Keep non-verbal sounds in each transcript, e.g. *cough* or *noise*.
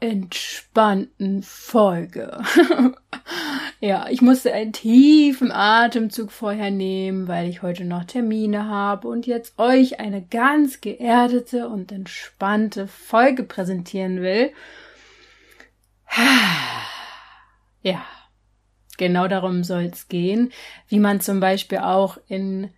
entspannten Folge. *laughs* ja, ich musste einen tiefen Atemzug vorher nehmen, weil ich heute noch Termine habe und jetzt euch eine ganz geerdete und entspannte Folge präsentieren will. *sighs* ja, genau darum soll es gehen, wie man zum Beispiel auch in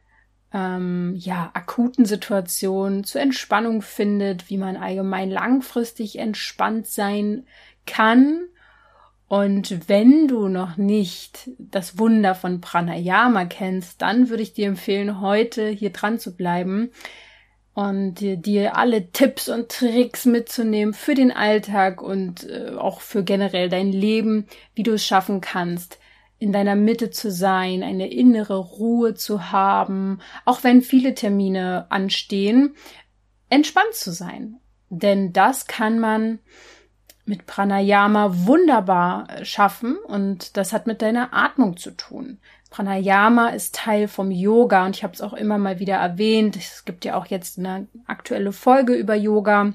ähm, ja, akuten Situationen zur Entspannung findet, wie man allgemein langfristig entspannt sein kann. Und wenn du noch nicht das Wunder von Pranayama kennst, dann würde ich dir empfehlen, heute hier dran zu bleiben und dir alle Tipps und Tricks mitzunehmen für den Alltag und äh, auch für generell dein Leben, wie du es schaffen kannst, in deiner Mitte zu sein, eine innere Ruhe zu haben, auch wenn viele Termine anstehen, entspannt zu sein. Denn das kann man mit Pranayama wunderbar schaffen und das hat mit deiner Atmung zu tun. Pranayama ist Teil vom Yoga und ich habe es auch immer mal wieder erwähnt. Es gibt ja auch jetzt eine aktuelle Folge über Yoga.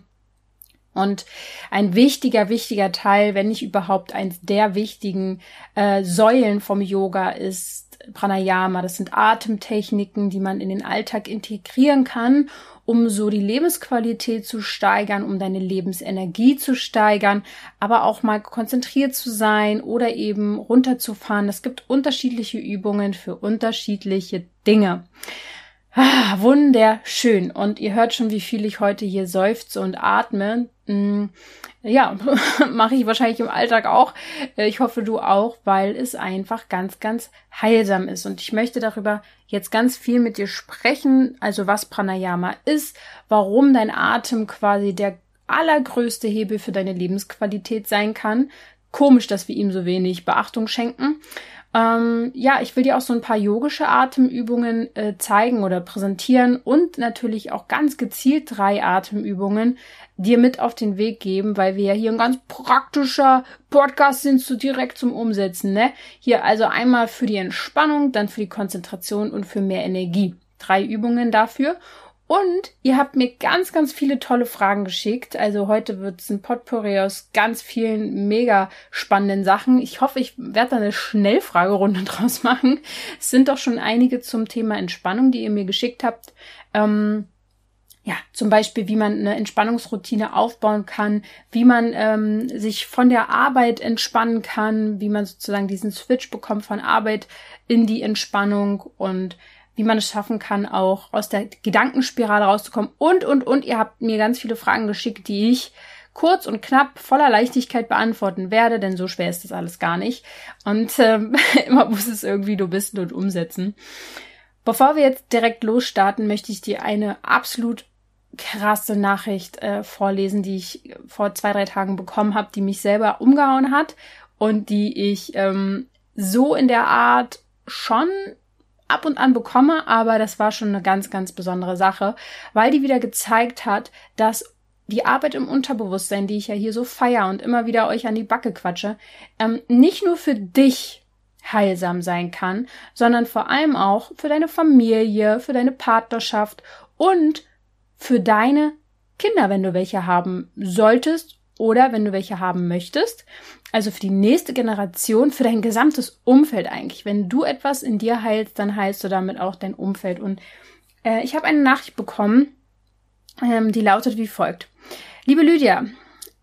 Und ein wichtiger, wichtiger Teil, wenn nicht überhaupt eins der wichtigen äh, Säulen vom Yoga ist Pranayama. Das sind Atemtechniken, die man in den Alltag integrieren kann, um so die Lebensqualität zu steigern, um deine Lebensenergie zu steigern, aber auch mal konzentriert zu sein oder eben runterzufahren. Es gibt unterschiedliche Übungen für unterschiedliche Dinge. Ah, wunderschön. Und ihr hört schon, wie viel ich heute hier seufze und atme. Hm, ja, *laughs* mache ich wahrscheinlich im Alltag auch. Äh, ich hoffe, du auch, weil es einfach ganz, ganz heilsam ist. Und ich möchte darüber jetzt ganz viel mit dir sprechen. Also was Pranayama ist, warum dein Atem quasi der allergrößte Hebel für deine Lebensqualität sein kann. Komisch, dass wir ihm so wenig Beachtung schenken. Ähm, ja, ich will dir auch so ein paar yogische Atemübungen äh, zeigen oder präsentieren und natürlich auch ganz gezielt drei Atemübungen dir mit auf den Weg geben, weil wir ja hier ein ganz praktischer Podcast sind, so direkt zum Umsetzen, ne? Hier also einmal für die Entspannung, dann für die Konzentration und für mehr Energie. Drei Übungen dafür. Und ihr habt mir ganz, ganz viele tolle Fragen geschickt. Also heute wird es ein Potpourri aus ganz vielen mega spannenden Sachen. Ich hoffe, ich werde da eine Schnellfragerunde *laughs* draus machen. Es sind doch schon einige zum Thema Entspannung, die ihr mir geschickt habt. Ähm, ja, zum Beispiel, wie man eine Entspannungsroutine aufbauen kann, wie man ähm, sich von der Arbeit entspannen kann, wie man sozusagen diesen Switch bekommt von Arbeit in die Entspannung und wie man es schaffen kann, auch aus der Gedankenspirale rauszukommen und, und, und. Ihr habt mir ganz viele Fragen geschickt, die ich kurz und knapp voller Leichtigkeit beantworten werde, denn so schwer ist das alles gar nicht. Und ähm, *laughs* immer muss es irgendwie du bist und umsetzen. Bevor wir jetzt direkt losstarten, möchte ich dir eine absolut krasse Nachricht äh, vorlesen, die ich vor zwei, drei Tagen bekommen habe, die mich selber umgehauen hat und die ich ähm, so in der Art schon ab und an bekomme, aber das war schon eine ganz, ganz besondere Sache, weil die wieder gezeigt hat, dass die Arbeit im Unterbewusstsein, die ich ja hier so feier und immer wieder euch an die Backe quatsche, ähm, nicht nur für dich heilsam sein kann, sondern vor allem auch für deine Familie, für deine Partnerschaft und für deine Kinder, wenn du welche haben solltest oder wenn du welche haben möchtest. Also für die nächste Generation, für dein gesamtes Umfeld eigentlich. Wenn du etwas in dir heilst, dann heilst du damit auch dein Umfeld. Und äh, ich habe eine Nachricht bekommen, ähm, die lautet wie folgt. Liebe Lydia,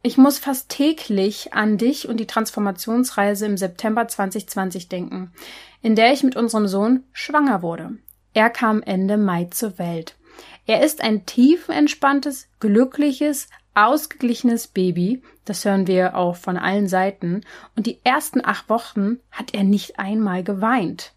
ich muss fast täglich an dich und die Transformationsreise im September 2020 denken, in der ich mit unserem Sohn schwanger wurde. Er kam Ende Mai zur Welt. Er ist ein tiefenentspanntes, glückliches, ausgeglichenes Baby, das hören wir auch von allen Seiten, und die ersten acht Wochen hat er nicht einmal geweint.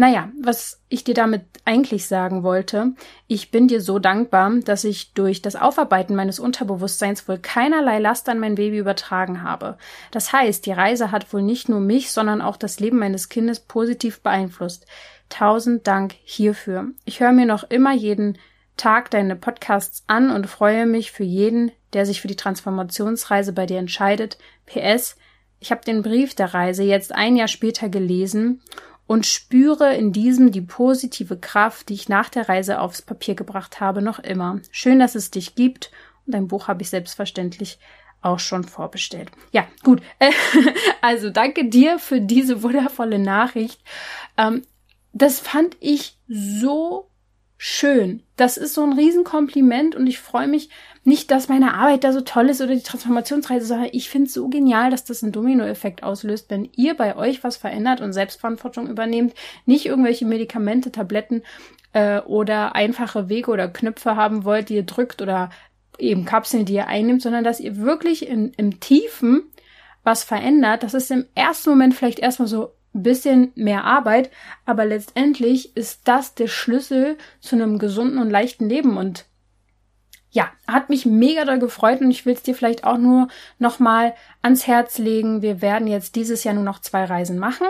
Naja, was ich dir damit eigentlich sagen wollte, ich bin dir so dankbar, dass ich durch das Aufarbeiten meines Unterbewusstseins wohl keinerlei Last an mein Baby übertragen habe. Das heißt, die Reise hat wohl nicht nur mich, sondern auch das Leben meines Kindes positiv beeinflusst. Tausend Dank hierfür. Ich höre mir noch immer jeden Tag deine Podcasts an und freue mich für jeden, der sich für die Transformationsreise bei dir entscheidet. PS, ich habe den Brief der Reise jetzt ein Jahr später gelesen und spüre in diesem die positive Kraft, die ich nach der Reise aufs Papier gebracht habe, noch immer. Schön, dass es dich gibt und dein Buch habe ich selbstverständlich auch schon vorbestellt. Ja, gut. *laughs* Also danke dir für diese wundervolle Nachricht. Ähm, das fand ich so schön. Das ist so ein Riesenkompliment und ich freue mich nicht, dass meine Arbeit da so toll ist oder die Transformationsreise, sondern ich finde es so genial, dass das einen Dominoeffekt auslöst, wenn ihr bei euch was verändert und Selbstverantwortung übernehmt, nicht irgendwelche Medikamente, Tabletten äh, oder einfache Wege oder Knöpfe haben wollt, die ihr drückt oder eben Kapseln, die ihr einnimmt, sondern dass ihr wirklich in, im Tiefen was verändert. Das ist im ersten Moment vielleicht erstmal so, bisschen mehr Arbeit, aber letztendlich ist das der Schlüssel zu einem gesunden und leichten Leben und ja, hat mich mega doll gefreut und ich will es dir vielleicht auch nur nochmal ans Herz legen. Wir werden jetzt dieses Jahr nur noch zwei Reisen machen.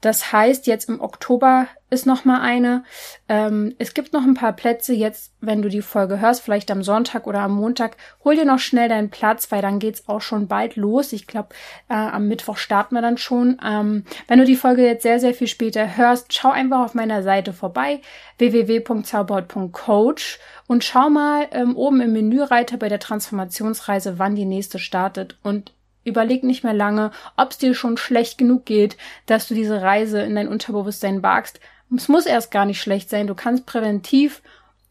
Das heißt, jetzt im Oktober ist nochmal eine. Ähm, es gibt noch ein paar Plätze jetzt, wenn du die Folge hörst, vielleicht am Sonntag oder am Montag. Hol dir noch schnell deinen Platz, weil dann geht's auch schon bald los. Ich glaube, äh, am Mittwoch starten wir dann schon. Ähm, wenn du die Folge jetzt sehr, sehr viel später hörst, schau einfach auf meiner Seite vorbei, www.zauberhaut.coach und schau mal ähm, oben im Menüreiter bei der Transformationsreise, wann die nächste startet und Überleg nicht mehr lange, ob es dir schon schlecht genug geht, dass du diese Reise in dein Unterbewusstsein wagst. Es muss erst gar nicht schlecht sein. Du kannst präventiv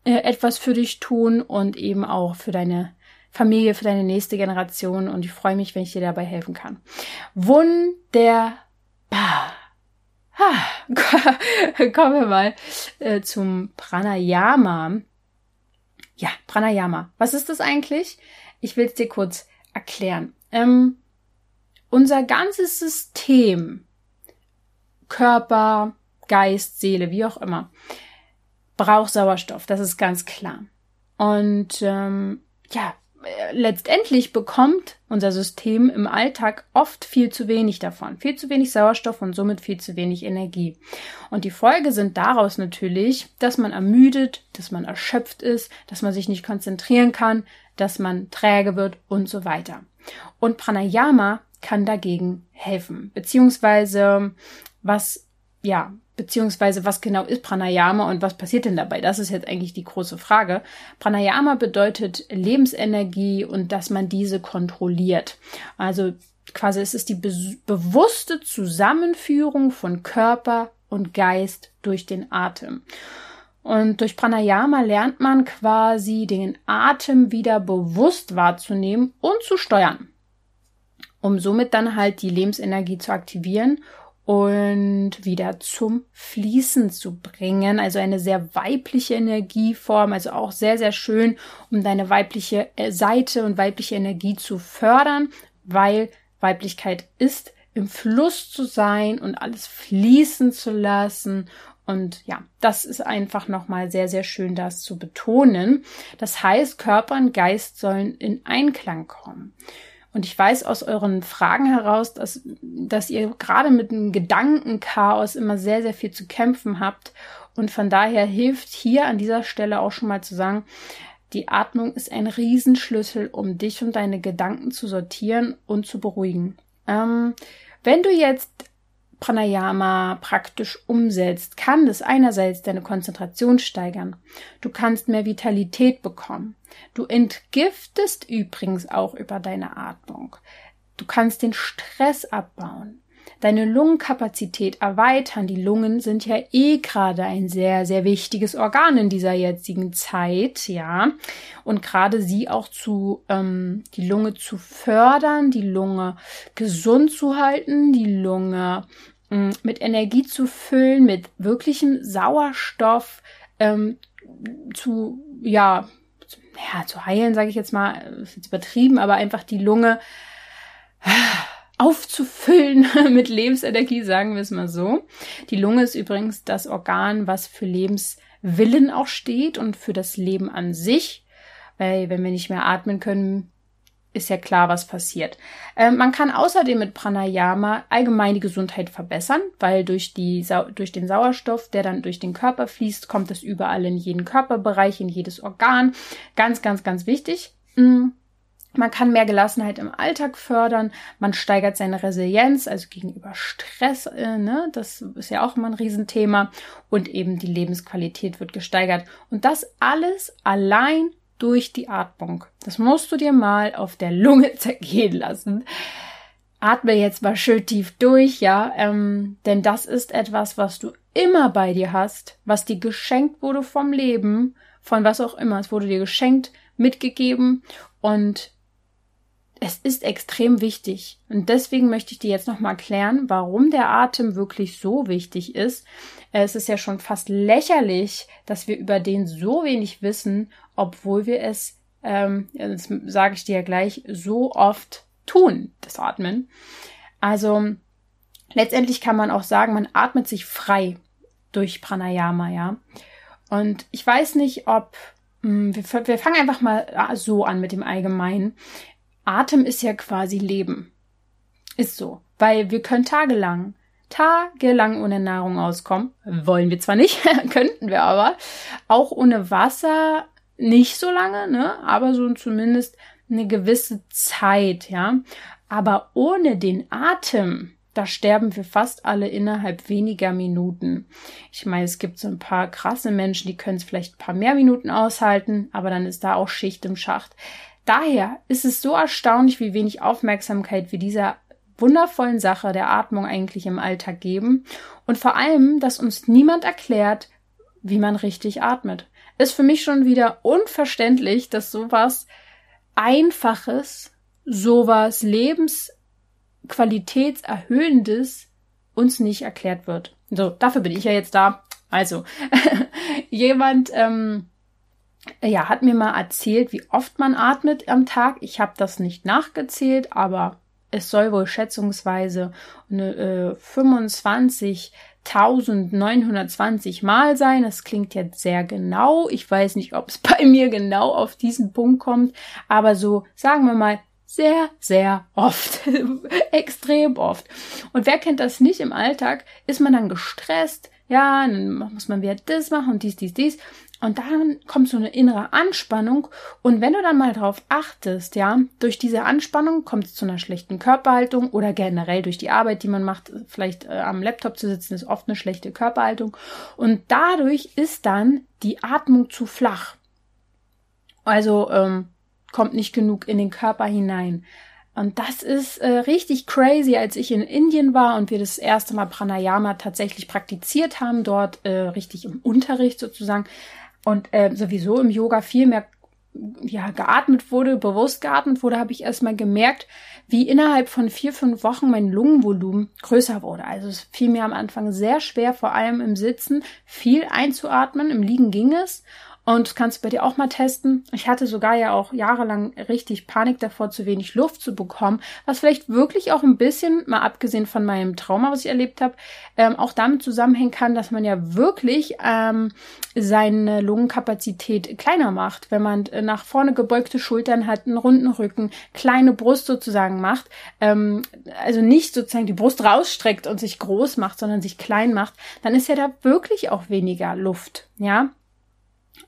äh, etwas für dich tun und eben auch für deine Familie, für deine nächste Generation. Und ich freue mich, wenn ich dir dabei helfen kann. Wunderbar. *laughs* Kommen wir mal äh, zum Pranayama. Ja, Pranayama. Was ist das eigentlich? Ich will es dir kurz erklären. Ähm, unser ganzes System, Körper, Geist, Seele, wie auch immer, braucht Sauerstoff, das ist ganz klar. Und ähm, ja, letztendlich bekommt unser System im Alltag oft viel zu wenig davon. Viel zu wenig Sauerstoff und somit viel zu wenig Energie. Und die Folge sind daraus natürlich, dass man ermüdet, dass man erschöpft ist, dass man sich nicht konzentrieren kann, dass man träge wird und so weiter. Und Pranayama kann dagegen helfen. Beziehungsweise was, ja, beziehungsweise was genau ist Pranayama und was passiert denn dabei? Das ist jetzt eigentlich die große Frage. Pranayama bedeutet Lebensenergie und dass man diese kontrolliert. Also quasi es ist die be bewusste Zusammenführung von Körper und Geist durch den Atem. Und durch Pranayama lernt man quasi den Atem wieder bewusst wahrzunehmen und zu steuern, um somit dann halt die Lebensenergie zu aktivieren und wieder zum Fließen zu bringen. Also eine sehr weibliche Energieform, also auch sehr, sehr schön, um deine weibliche äh, Seite und weibliche Energie zu fördern, weil Weiblichkeit ist, im Fluss zu sein und alles fließen zu lassen und ja, das ist einfach nochmal sehr, sehr schön, das zu betonen. Das heißt, Körper und Geist sollen in Einklang kommen. Und ich weiß aus euren Fragen heraus, dass, dass ihr gerade mit dem Gedankenchaos immer sehr, sehr viel zu kämpfen habt. Und von daher hilft hier an dieser Stelle auch schon mal zu sagen, die Atmung ist ein Riesenschlüssel, um dich und deine Gedanken zu sortieren und zu beruhigen. Ähm, wenn du jetzt Pranayama praktisch umsetzt, kann das einerseits deine Konzentration steigern. Du kannst mehr Vitalität bekommen. Du entgiftest übrigens auch über deine Atmung. Du kannst den Stress abbauen deine Lungenkapazität erweitern. Die Lungen sind ja eh gerade ein sehr, sehr wichtiges Organ in dieser jetzigen Zeit, ja. Und gerade sie auch zu, ähm, die Lunge zu fördern, die Lunge gesund zu halten, die Lunge ähm, mit Energie zu füllen, mit wirklichem Sauerstoff ähm, zu, ja, ja, zu heilen, sage ich jetzt mal, ist jetzt übertrieben, aber einfach die Lunge aufzufüllen *laughs* mit Lebensenergie, sagen wir es mal so. Die Lunge ist übrigens das Organ, was für Lebenswillen auch steht und für das Leben an sich. Weil wenn wir nicht mehr atmen können, ist ja klar, was passiert. Äh, man kann außerdem mit Pranayama allgemein die Gesundheit verbessern, weil durch, die, durch den Sauerstoff, der dann durch den Körper fließt, kommt es überall in jeden Körperbereich, in jedes Organ. Ganz, ganz, ganz wichtig. Mhm. Man kann mehr Gelassenheit im Alltag fördern, man steigert seine Resilienz, also gegenüber Stress, äh, ne? das ist ja auch immer ein Riesenthema, und eben die Lebensqualität wird gesteigert. Und das alles allein durch die Atmung. Das musst du dir mal auf der Lunge *laughs* zergehen lassen. Atme jetzt mal schön tief durch, ja, ähm, denn das ist etwas, was du immer bei dir hast, was dir geschenkt wurde vom Leben, von was auch immer. Es wurde dir geschenkt, mitgegeben und es ist extrem wichtig. Und deswegen möchte ich dir jetzt nochmal erklären, warum der Atem wirklich so wichtig ist. Es ist ja schon fast lächerlich, dass wir über den so wenig wissen, obwohl wir es, ähm, das sage ich dir ja gleich, so oft tun, das Atmen. Also letztendlich kann man auch sagen, man atmet sich frei durch Pranayama, ja. Und ich weiß nicht, ob hm, wir, wir fangen einfach mal ah, so an mit dem Allgemeinen. Atem ist ja quasi Leben. Ist so. Weil wir können tagelang, tagelang ohne Nahrung auskommen. Wollen wir zwar nicht, *laughs* könnten wir aber. Auch ohne Wasser nicht so lange, ne? Aber so zumindest eine gewisse Zeit, ja. Aber ohne den Atem, da sterben wir fast alle innerhalb weniger Minuten. Ich meine, es gibt so ein paar krasse Menschen, die können es vielleicht ein paar mehr Minuten aushalten, aber dann ist da auch Schicht im Schacht. Daher ist es so erstaunlich, wie wenig Aufmerksamkeit wir dieser wundervollen Sache der Atmung eigentlich im Alltag geben und vor allem, dass uns niemand erklärt, wie man richtig atmet. Ist für mich schon wieder unverständlich, dass sowas Einfaches, sowas Lebensqualitätserhöhendes uns nicht erklärt wird. So, dafür bin ich ja jetzt da. Also, *laughs* jemand ähm, ja, hat mir mal erzählt, wie oft man atmet am Tag. Ich habe das nicht nachgezählt, aber es soll wohl schätzungsweise eine, äh, 25.920 Mal sein. Das klingt jetzt sehr genau. Ich weiß nicht, ob es *laughs* bei mir genau auf diesen Punkt kommt, aber so sagen wir mal sehr, sehr oft. *laughs* Extrem oft. Und wer kennt das nicht im Alltag? Ist man dann gestresst? Ja, dann muss man wieder das machen und dies, dies, dies. Und dann kommt so eine innere Anspannung. Und wenn du dann mal drauf achtest, ja, durch diese Anspannung kommt es zu einer schlechten Körperhaltung oder generell durch die Arbeit, die man macht, vielleicht äh, am Laptop zu sitzen, ist oft eine schlechte Körperhaltung. Und dadurch ist dann die Atmung zu flach. Also ähm, kommt nicht genug in den Körper hinein. Und das ist äh, richtig crazy, als ich in Indien war und wir das erste Mal Pranayama tatsächlich praktiziert haben, dort äh, richtig im Unterricht sozusagen und äh, sowieso im Yoga viel mehr ja, geatmet wurde, bewusst geatmet wurde, habe ich erstmal gemerkt, wie innerhalb von vier, fünf Wochen mein Lungenvolumen größer wurde. Also es fiel mir am Anfang sehr schwer, vor allem im Sitzen, viel einzuatmen. Im Liegen ging es. Und das kannst du bei dir auch mal testen. Ich hatte sogar ja auch jahrelang richtig Panik davor, zu wenig Luft zu bekommen, was vielleicht wirklich auch ein bisschen, mal abgesehen von meinem Trauma, was ich erlebt habe, ähm, auch damit zusammenhängen kann, dass man ja wirklich ähm, seine Lungenkapazität kleiner macht, wenn man äh, nach vorne gebeugte Schultern hat, einen runden Rücken, kleine Brust sozusagen macht, ähm, also nicht sozusagen die Brust rausstreckt und sich groß macht, sondern sich klein macht, dann ist ja da wirklich auch weniger Luft, ja.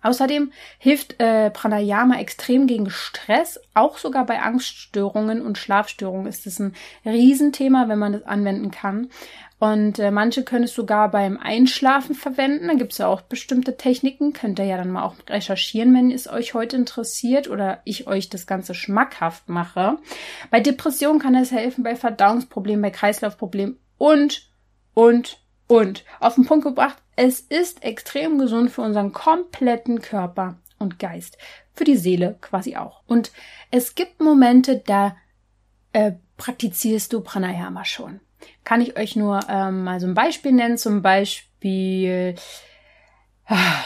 Außerdem hilft äh, Pranayama extrem gegen Stress, auch sogar bei Angststörungen und Schlafstörungen ist es ein Riesenthema, wenn man das anwenden kann. Und äh, manche können es sogar beim Einschlafen verwenden. Da gibt es ja auch bestimmte Techniken. Könnt ihr ja dann mal auch recherchieren, wenn es euch heute interessiert oder ich euch das Ganze schmackhaft mache. Bei Depressionen kann es helfen, bei Verdauungsproblemen, bei Kreislaufproblemen und, und, und. Auf den Punkt gebracht, es ist extrem gesund für unseren kompletten Körper und Geist. Für die Seele quasi auch. Und es gibt Momente, da äh, praktizierst du Pranayama schon. Kann ich euch nur ähm, mal so ein Beispiel nennen. Zum Beispiel,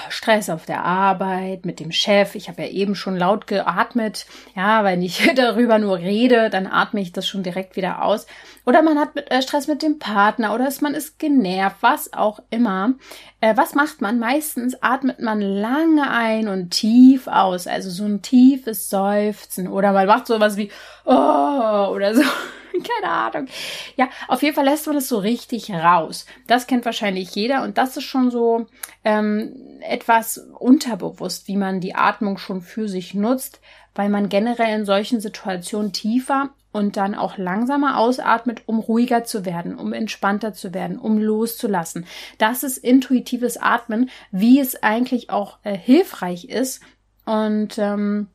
Stress auf der Arbeit, mit dem Chef. Ich habe ja eben schon laut geatmet. Ja, wenn ich *laughs* darüber nur rede, dann atme ich das schon direkt wieder aus. Oder man hat äh, Stress mit dem Partner oder man ist genervt, was auch immer. Äh, was macht man? Meistens atmet man lange ein und tief aus. Also so ein tiefes Seufzen. Oder man macht sowas wie oh oder so. *laughs* Keine Ahnung. Ja, auf jeden Fall lässt man es so richtig raus. Das kennt wahrscheinlich jeder und das ist schon so ähm, etwas unterbewusst, wie man die Atmung schon für sich nutzt, weil man generell in solchen Situationen tiefer und dann auch langsamer ausatmet, um ruhiger zu werden, um entspannter zu werden, um loszulassen. Das ist intuitives Atmen, wie es eigentlich auch äh, hilfreich ist und ähm,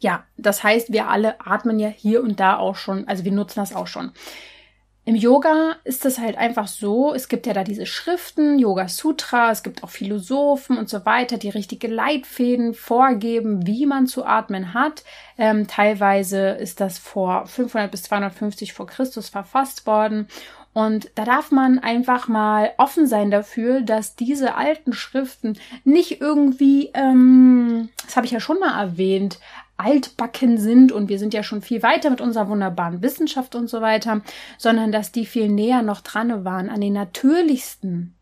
ja, das heißt, wir alle atmen ja hier und da auch schon, also wir nutzen das auch schon. Im Yoga ist es halt einfach so, es gibt ja da diese Schriften, Yoga Sutra, es gibt auch Philosophen und so weiter, die richtige Leitfäden vorgeben, wie man zu atmen hat. Ähm, teilweise ist das vor 500 bis 250 vor Christus verfasst worden. Und da darf man einfach mal offen sein dafür, dass diese alten Schriften nicht irgendwie, ähm, das habe ich ja schon mal erwähnt, altbacken sind und wir sind ja schon viel weiter mit unserer wunderbaren Wissenschaft und so weiter, sondern dass die viel näher noch dran waren an den natürlichsten,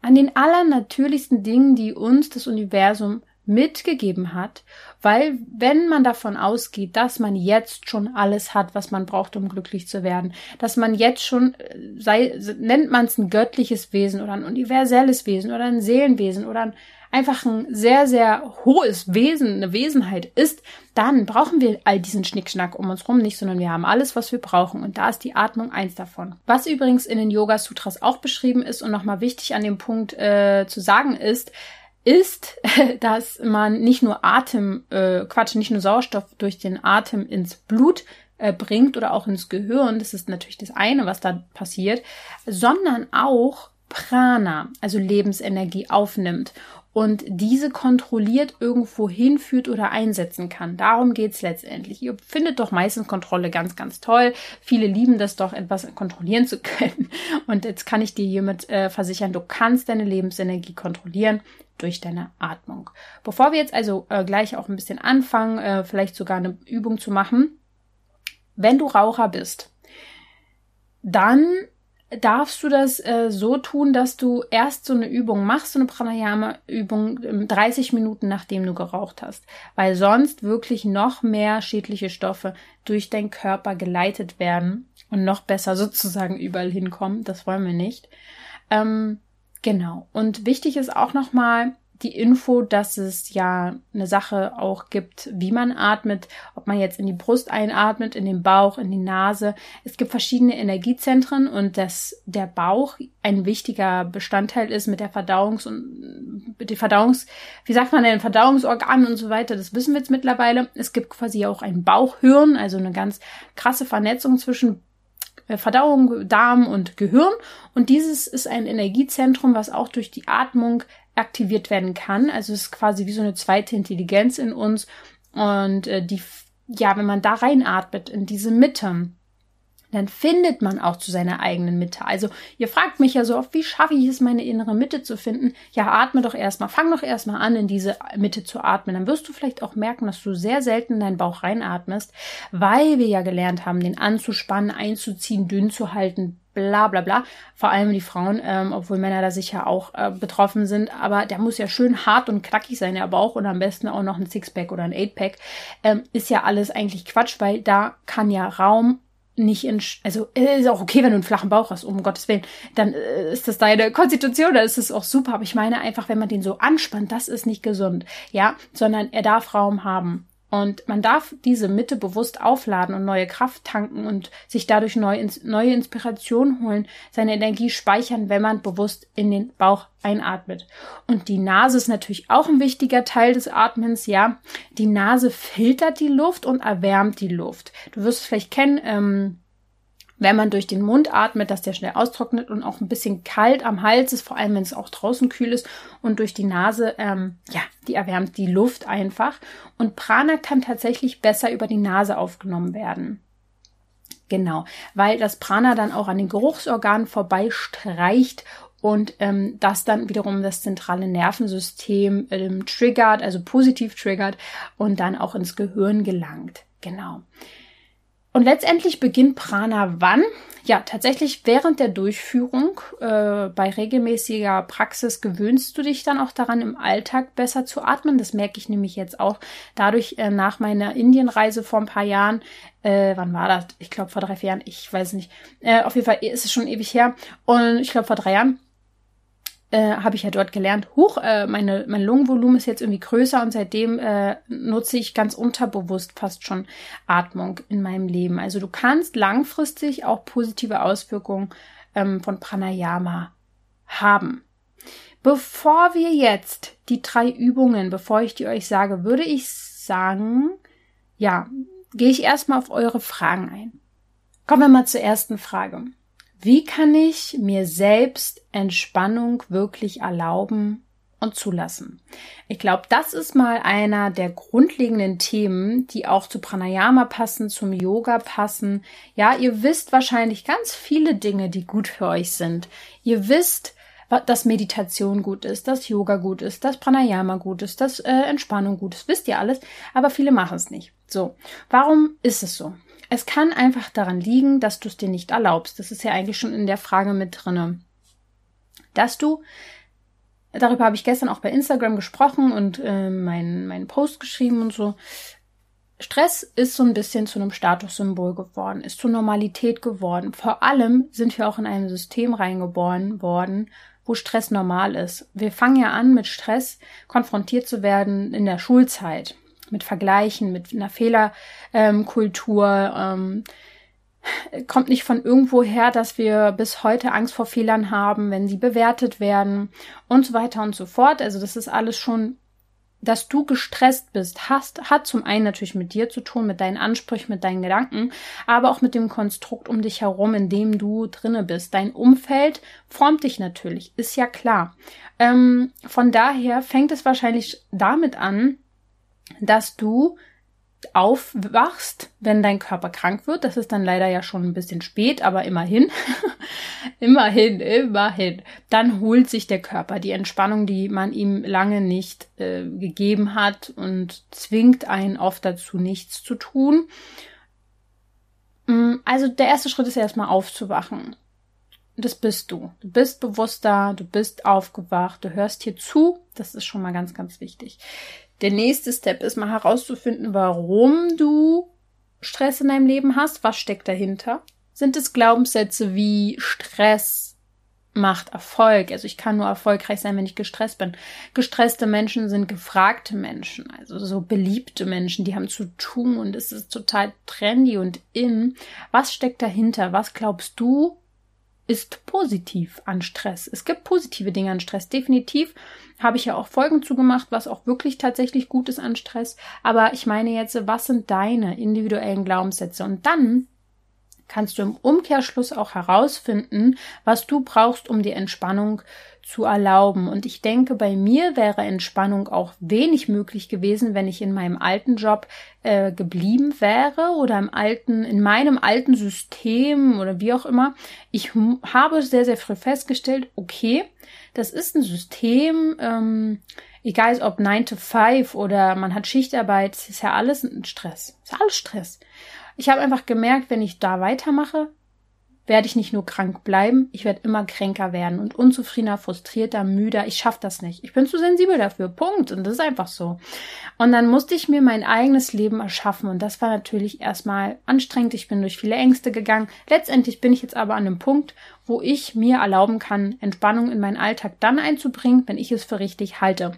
an den allernatürlichsten Dingen, die uns das Universum mitgegeben hat, weil wenn man davon ausgeht, dass man jetzt schon alles hat, was man braucht, um glücklich zu werden, dass man jetzt schon äh, sei nennt man es ein göttliches Wesen oder ein universelles Wesen oder ein Seelenwesen oder ein einfach ein sehr, sehr hohes Wesen, eine Wesenheit ist, dann brauchen wir all diesen Schnickschnack um uns rum nicht, sondern wir haben alles, was wir brauchen. Und da ist die Atmung eins davon. Was übrigens in den Yoga Sutras auch beschrieben ist und nochmal wichtig an dem Punkt äh, zu sagen ist, ist, *laughs* dass man nicht nur Atem, äh, Quatsch, nicht nur Sauerstoff durch den Atem ins Blut äh, bringt oder auch ins Gehirn, das ist natürlich das eine, was da passiert, sondern auch Prana, also Lebensenergie aufnimmt und diese kontrolliert irgendwo hinführt oder einsetzen kann. Darum geht's letztendlich. Ihr findet doch meistens Kontrolle ganz, ganz toll. Viele lieben das doch, etwas kontrollieren zu *laughs* können. Und jetzt kann ich dir hiermit äh, versichern, du kannst deine Lebensenergie kontrollieren durch deine Atmung. Bevor wir jetzt also äh, gleich auch ein bisschen anfangen, äh, vielleicht sogar eine Übung zu machen, wenn du Raucher bist, dann darfst du das äh, so tun, dass du erst so eine Übung machst, so eine Pranayama-Übung 30 Minuten nachdem du geraucht hast, weil sonst wirklich noch mehr schädliche Stoffe durch deinen Körper geleitet werden und noch besser *laughs* sozusagen überall hinkommen. Das wollen wir nicht. Ähm, genau. Und wichtig ist auch nochmal, die Info, dass es ja eine Sache auch gibt, wie man atmet, ob man jetzt in die Brust einatmet, in den Bauch, in die Nase. Es gibt verschiedene Energiezentren und dass der Bauch ein wichtiger Bestandteil ist mit der Verdauungs- und mit den Verdauungs, wie sagt man denn, Verdauungsorganen und so weiter. Das wissen wir jetzt mittlerweile. Es gibt quasi auch ein Bauchhirn, also eine ganz krasse Vernetzung zwischen äh, Verdauung, Darm und Gehirn. Und dieses ist ein Energiezentrum, was auch durch die Atmung aktiviert werden kann. Also es ist quasi wie so eine zweite Intelligenz in uns. Und äh, die, ja, wenn man da reinatmet in diese Mitte, dann findet man auch zu seiner eigenen Mitte. Also ihr fragt mich ja so oft, wie schaffe ich es, meine innere Mitte zu finden? Ja, atme doch erstmal, fang doch erstmal an, in diese Mitte zu atmen. Dann wirst du vielleicht auch merken, dass du sehr selten in deinen Bauch reinatmest, weil wir ja gelernt haben, den anzuspannen, einzuziehen, dünn zu halten, bla bla bla. Vor allem die Frauen, ähm, obwohl Männer da sicher auch äh, betroffen sind. Aber der muss ja schön hart und knackig sein, der Bauch und am besten auch noch ein Sixpack oder ein Eightpack. Ähm, ist ja alles eigentlich Quatsch, weil da kann ja Raum nicht in, also äh, ist auch okay, wenn du einen flachen Bauch hast, um Gottes Willen, dann äh, ist das deine Konstitution, dann ist es auch super. Aber ich meine einfach, wenn man den so anspannt, das ist nicht gesund, ja, sondern er darf Raum haben. Und man darf diese Mitte bewusst aufladen und neue Kraft tanken und sich dadurch neu, neue Inspiration holen, seine Energie speichern, wenn man bewusst in den Bauch einatmet. Und die Nase ist natürlich auch ein wichtiger Teil des Atmens, ja. Die Nase filtert die Luft und erwärmt die Luft. Du wirst es vielleicht kennen, ähm, wenn man durch den Mund atmet, dass der schnell austrocknet und auch ein bisschen kalt am Hals ist, vor allem wenn es auch draußen kühl ist und durch die Nase, ähm, ja, die erwärmt die Luft einfach. Und Prana kann tatsächlich besser über die Nase aufgenommen werden. Genau, weil das Prana dann auch an den Geruchsorganen vorbeistreicht und ähm, das dann wiederum das zentrale Nervensystem ähm, triggert, also positiv triggert und dann auch ins Gehirn gelangt. Genau. Und letztendlich beginnt Prana wann? Ja, tatsächlich während der Durchführung. Äh, bei regelmäßiger Praxis gewöhnst du dich dann auch daran, im Alltag besser zu atmen. Das merke ich nämlich jetzt auch dadurch äh, nach meiner Indienreise vor ein paar Jahren. Äh, wann war das? Ich glaube vor drei, vier Jahren. Ich weiß nicht. Äh, auf jeden Fall ist es schon ewig her. Und ich glaube vor drei Jahren äh, habe ich ja dort gelernt, huch, äh, meine, mein Lungenvolumen ist jetzt irgendwie größer und seitdem äh, nutze ich ganz unterbewusst fast schon Atmung in meinem Leben. Also du kannst langfristig auch positive Auswirkungen ähm, von Pranayama haben. Bevor wir jetzt die drei Übungen, bevor ich die euch sage, würde ich sagen, ja, gehe ich erstmal auf eure Fragen ein. Kommen wir mal zur ersten Frage. Wie kann ich mir selbst Entspannung wirklich erlauben und zulassen? Ich glaube, das ist mal einer der grundlegenden Themen, die auch zu Pranayama passen, zum Yoga passen. Ja, ihr wisst wahrscheinlich ganz viele Dinge, die gut für euch sind. Ihr wisst, dass Meditation gut ist, dass Yoga gut ist, dass Pranayama gut ist, dass äh, Entspannung gut ist. Wisst ihr alles, aber viele machen es nicht. So, warum ist es so? Es kann einfach daran liegen, dass du es dir nicht erlaubst. Das ist ja eigentlich schon in der Frage mit drinne. Dass du, darüber habe ich gestern auch bei Instagram gesprochen und äh, meinen mein Post geschrieben und so. Stress ist so ein bisschen zu einem Statussymbol geworden, ist zur Normalität geworden. Vor allem sind wir auch in ein System reingeboren worden, wo Stress normal ist. Wir fangen ja an, mit Stress konfrontiert zu werden in der Schulzeit mit Vergleichen, mit einer Fehlerkultur. Ähm, kommt nicht von irgendwo her, dass wir bis heute Angst vor Fehlern haben, wenn sie bewertet werden und so weiter und so fort. Also das ist alles schon, dass du gestresst bist, hast, hat zum einen natürlich mit dir zu tun, mit deinen Ansprüchen, mit deinen Gedanken, aber auch mit dem Konstrukt um dich herum, in dem du drinne bist. Dein Umfeld formt dich natürlich, ist ja klar. Ähm, von daher fängt es wahrscheinlich damit an, dass du aufwachst, wenn dein Körper krank wird. Das ist dann leider ja schon ein bisschen spät, aber immerhin, *laughs* immerhin, immerhin. Dann holt sich der Körper die Entspannung, die man ihm lange nicht äh, gegeben hat und zwingt einen oft dazu, nichts zu tun. Mm, also der erste Schritt ist erstmal aufzuwachen. Das bist du. Du bist bewusster, du bist aufgewacht, du hörst hier zu. Das ist schon mal ganz, ganz wichtig. Der nächste Step ist mal herauszufinden, warum du Stress in deinem Leben hast. Was steckt dahinter? Sind es Glaubenssätze wie Stress macht Erfolg? Also ich kann nur erfolgreich sein, wenn ich gestresst bin. Gestresste Menschen sind gefragte Menschen, also so beliebte Menschen, die haben zu tun und es ist total trendy und in. Was steckt dahinter? Was glaubst du, ist positiv an Stress. Es gibt positive Dinge an Stress, definitiv. Habe ich ja auch Folgen zugemacht, was auch wirklich tatsächlich gut ist an Stress. Aber ich meine jetzt, was sind deine individuellen Glaubenssätze? Und dann kannst du im Umkehrschluss auch herausfinden, was du brauchst, um die Entspannung zu erlauben. Und ich denke, bei mir wäre Entspannung auch wenig möglich gewesen, wenn ich in meinem alten Job äh, geblieben wäre oder im alten, in meinem alten System oder wie auch immer. Ich habe sehr, sehr früh festgestellt, okay, das ist ein System, ähm, egal ob 9 to 5 oder man hat Schichtarbeit, ist ja alles ein Stress. Ist alles Stress. Ich habe einfach gemerkt, wenn ich da weitermache, werde ich nicht nur krank bleiben, ich werde immer kränker werden und unzufriedener, frustrierter, müder. Ich schaffe das nicht. Ich bin zu sensibel dafür. Punkt. Und das ist einfach so. Und dann musste ich mir mein eigenes Leben erschaffen. Und das war natürlich erstmal anstrengend. Ich bin durch viele Ängste gegangen. Letztendlich bin ich jetzt aber an einem Punkt, wo ich mir erlauben kann, Entspannung in meinen Alltag dann einzubringen, wenn ich es für richtig halte.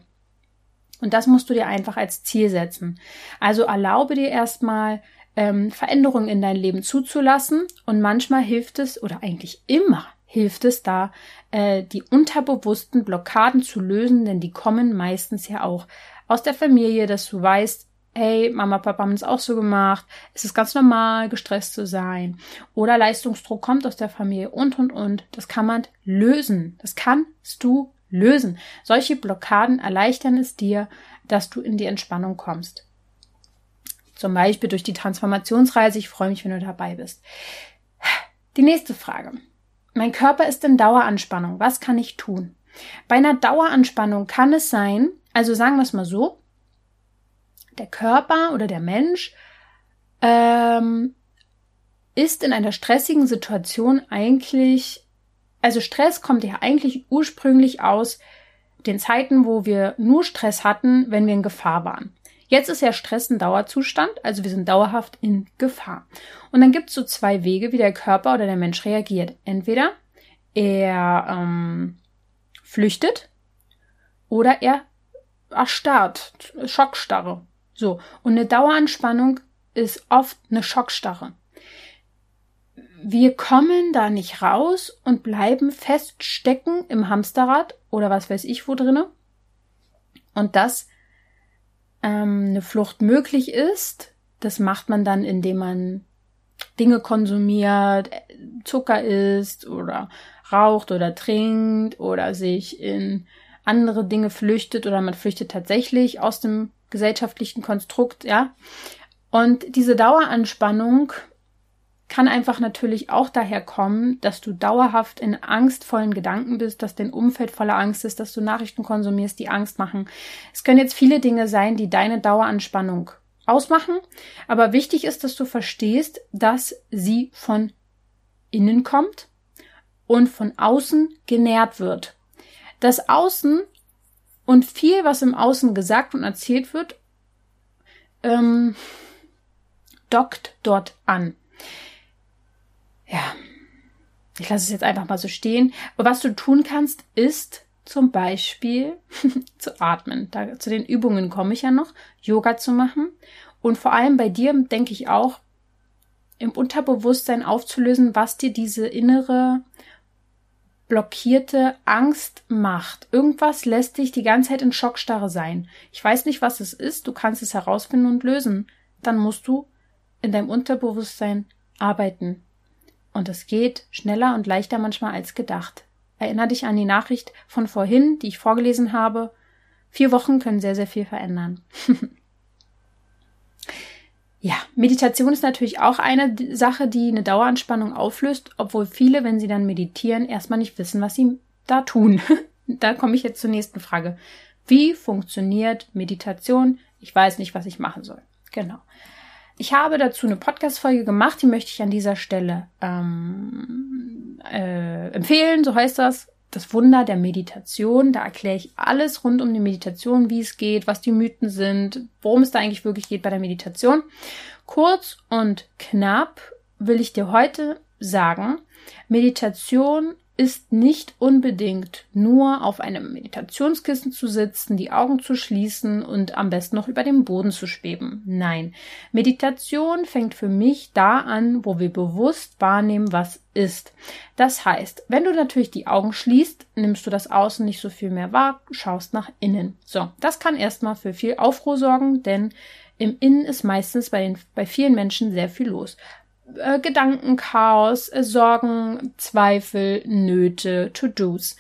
Und das musst du dir einfach als Ziel setzen. Also erlaube dir erstmal, ähm, Veränderungen in dein Leben zuzulassen. Und manchmal hilft es, oder eigentlich immer hilft es da, äh, die unterbewussten Blockaden zu lösen, denn die kommen meistens ja auch aus der Familie, dass du weißt, hey, Mama, Papa haben es auch so gemacht, es ist ganz normal, gestresst zu sein. Oder Leistungsdruck kommt aus der Familie und, und, und. Das kann man lösen. Das kannst du lösen. Solche Blockaden erleichtern es dir, dass du in die Entspannung kommst. Zum Beispiel durch die Transformationsreise. Ich freue mich, wenn du dabei bist. Die nächste Frage. mein Körper ist in Daueranspannung. Was kann ich tun? Bei einer Daueranspannung kann es sein, also sagen wir es mal so, der Körper oder der Mensch ähm, ist in einer stressigen Situation eigentlich, also Stress kommt ja eigentlich ursprünglich aus den Zeiten, wo wir nur Stress hatten, wenn wir in Gefahr waren. Jetzt ist ja Stress ein Dauerzustand, also wir sind dauerhaft in Gefahr. Und dann gibt es so zwei Wege, wie der Körper oder der Mensch reagiert. Entweder er ähm, flüchtet oder er erstarrt, Schockstarre. So, und eine Daueranspannung ist oft eine Schockstarre. Wir kommen da nicht raus und bleiben feststecken im Hamsterrad oder was weiß ich wo drinne. Und dass ähm, eine Flucht möglich ist, das macht man dann, indem man Dinge konsumiert, Zucker isst oder raucht oder trinkt oder sich in andere Dinge flüchtet oder man flüchtet tatsächlich aus dem gesellschaftlichen Konstrukt, ja. Und diese Daueranspannung kann einfach natürlich auch daher kommen, dass du dauerhaft in angstvollen Gedanken bist, dass dein Umfeld voller Angst ist, dass du Nachrichten konsumierst, die Angst machen. Es können jetzt viele Dinge sein, die deine Daueranspannung ausmachen, aber wichtig ist, dass du verstehst, dass sie von innen kommt und von außen genährt wird. Das Außen und viel, was im Außen gesagt und erzählt wird, ähm, dockt dort an. Ja, ich lasse es jetzt einfach mal so stehen. Aber was du tun kannst, ist zum Beispiel *laughs* zu atmen. Da, zu den Übungen komme ich ja noch, Yoga zu machen. Und vor allem bei dir denke ich auch, im Unterbewusstsein aufzulösen, was dir diese innere blockierte Angst macht. Irgendwas lässt dich die ganze Zeit in Schockstarre sein. Ich weiß nicht, was es ist, du kannst es herausfinden und lösen. Dann musst du in deinem Unterbewusstsein arbeiten. Und es geht schneller und leichter manchmal als gedacht. Erinner dich an die Nachricht von vorhin, die ich vorgelesen habe. Vier Wochen können sehr, sehr viel verändern. *laughs* Ja, Meditation ist natürlich auch eine Sache, die eine Daueranspannung auflöst, obwohl viele, wenn sie dann meditieren, erstmal nicht wissen, was sie da tun. *laughs* da komme ich jetzt zur nächsten Frage. Wie funktioniert Meditation? Ich weiß nicht, was ich machen soll. Genau. Ich habe dazu eine Podcast-Folge gemacht, die möchte ich an dieser Stelle ähm, äh, empfehlen, so heißt das das Wunder der Meditation. Da erkläre ich alles rund um die Meditation, wie es geht, was die Mythen sind, worum es da eigentlich wirklich geht bei der Meditation. Kurz und knapp will ich dir heute sagen, Meditation ist nicht unbedingt nur auf einem Meditationskissen zu sitzen, die Augen zu schließen und am besten noch über dem Boden zu schweben. Nein, Meditation fängt für mich da an, wo wir bewusst wahrnehmen, was ist. Das heißt, wenn du natürlich die Augen schließt, nimmst du das Außen nicht so viel mehr wahr, schaust nach innen. So, das kann erstmal für viel Aufruhr sorgen, denn im Innen ist meistens bei, den, bei vielen Menschen sehr viel los äh, Gedankenchaos, äh, Sorgen, Zweifel, Nöte, To-Dos.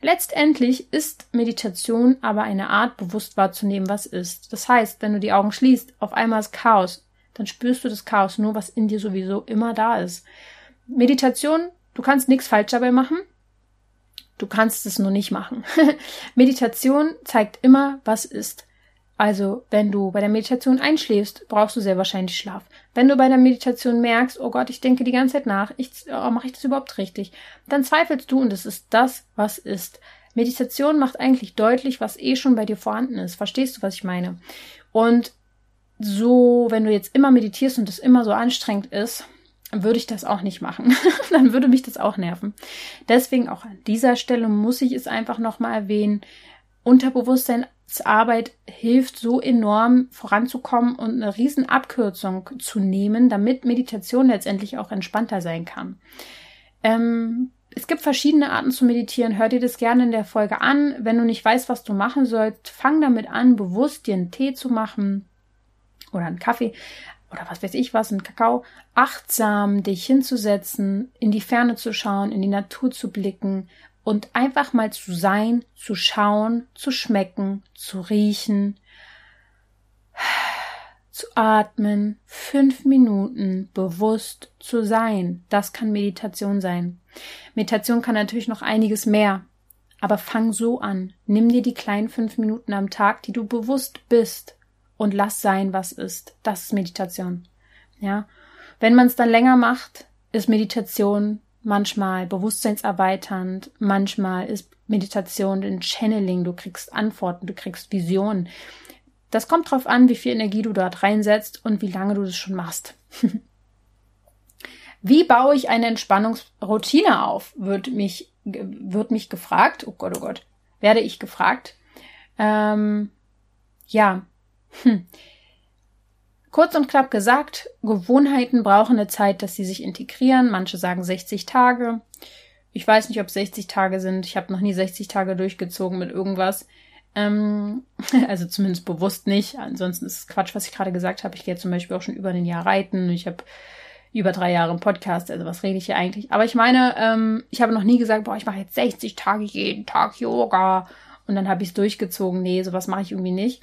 Letztendlich ist Meditation aber eine Art, bewusst wahrzunehmen, was ist. Das heißt, wenn du die Augen schließt, auf einmal ist Chaos, dann spürst du das Chaos nur, was in dir sowieso immer da ist. Meditation, du kannst nichts falsch dabei machen. Du kannst es nur nicht machen. *laughs* Meditation zeigt immer, was ist. Also, wenn du bei der Meditation einschläfst, brauchst du sehr wahrscheinlich Schlaf. Wenn du bei der Meditation merkst, oh Gott, ich denke die ganze Zeit nach, ich, oh, mache ich das überhaupt richtig, dann zweifelst du und es ist das, was ist. Meditation macht eigentlich deutlich, was eh schon bei dir vorhanden ist. Verstehst du, was ich meine? Und so, wenn du jetzt immer meditierst und es immer so anstrengend ist, würde ich das auch nicht machen. *laughs* dann würde mich das auch nerven. Deswegen auch an dieser Stelle muss ich es einfach nochmal erwähnen. Unterbewusstsein Arbeit hilft so enorm voranzukommen und eine riesen Abkürzung zu nehmen, damit Meditation letztendlich auch entspannter sein kann. Ähm, es gibt verschiedene Arten zu meditieren. Hör dir das gerne in der Folge an. Wenn du nicht weißt, was du machen sollst, fang damit an, bewusst dir einen Tee zu machen oder einen Kaffee oder was weiß ich was, einen Kakao. Achtsam dich hinzusetzen, in die Ferne zu schauen, in die Natur zu blicken und einfach mal zu sein, zu schauen, zu schmecken, zu riechen, zu atmen, fünf Minuten bewusst zu sein. Das kann Meditation sein. Meditation kann natürlich noch einiges mehr. Aber fang so an. Nimm dir die kleinen fünf Minuten am Tag, die du bewusst bist und lass sein, was ist. Das ist Meditation. Ja. Wenn man es dann länger macht, ist Meditation manchmal bewusstseinserweiternd, manchmal ist Meditation ein Channeling, du kriegst Antworten, du kriegst Visionen. Das kommt drauf an, wie viel Energie du dort reinsetzt und wie lange du das schon machst. *laughs* wie baue ich eine Entspannungsroutine auf? Wird mich, wird mich gefragt. Oh Gott, oh Gott. Werde ich gefragt. Ähm, ja. Hm. Kurz und knapp gesagt, Gewohnheiten brauchen eine Zeit, dass sie sich integrieren. Manche sagen 60 Tage. Ich weiß nicht, ob 60 Tage sind. Ich habe noch nie 60 Tage durchgezogen mit irgendwas. Ähm, *laughs* also zumindest bewusst nicht. Ansonsten ist es Quatsch, was ich gerade gesagt habe. Ich gehe zum Beispiel auch schon über ein Jahr reiten. Ich habe über drei Jahre im Podcast. Also was rede ich hier eigentlich? Aber ich meine, ähm, ich habe noch nie gesagt, boah, ich mache jetzt 60 Tage jeden Tag Yoga. Und dann habe ich es durchgezogen. Nee, sowas mache ich irgendwie nicht.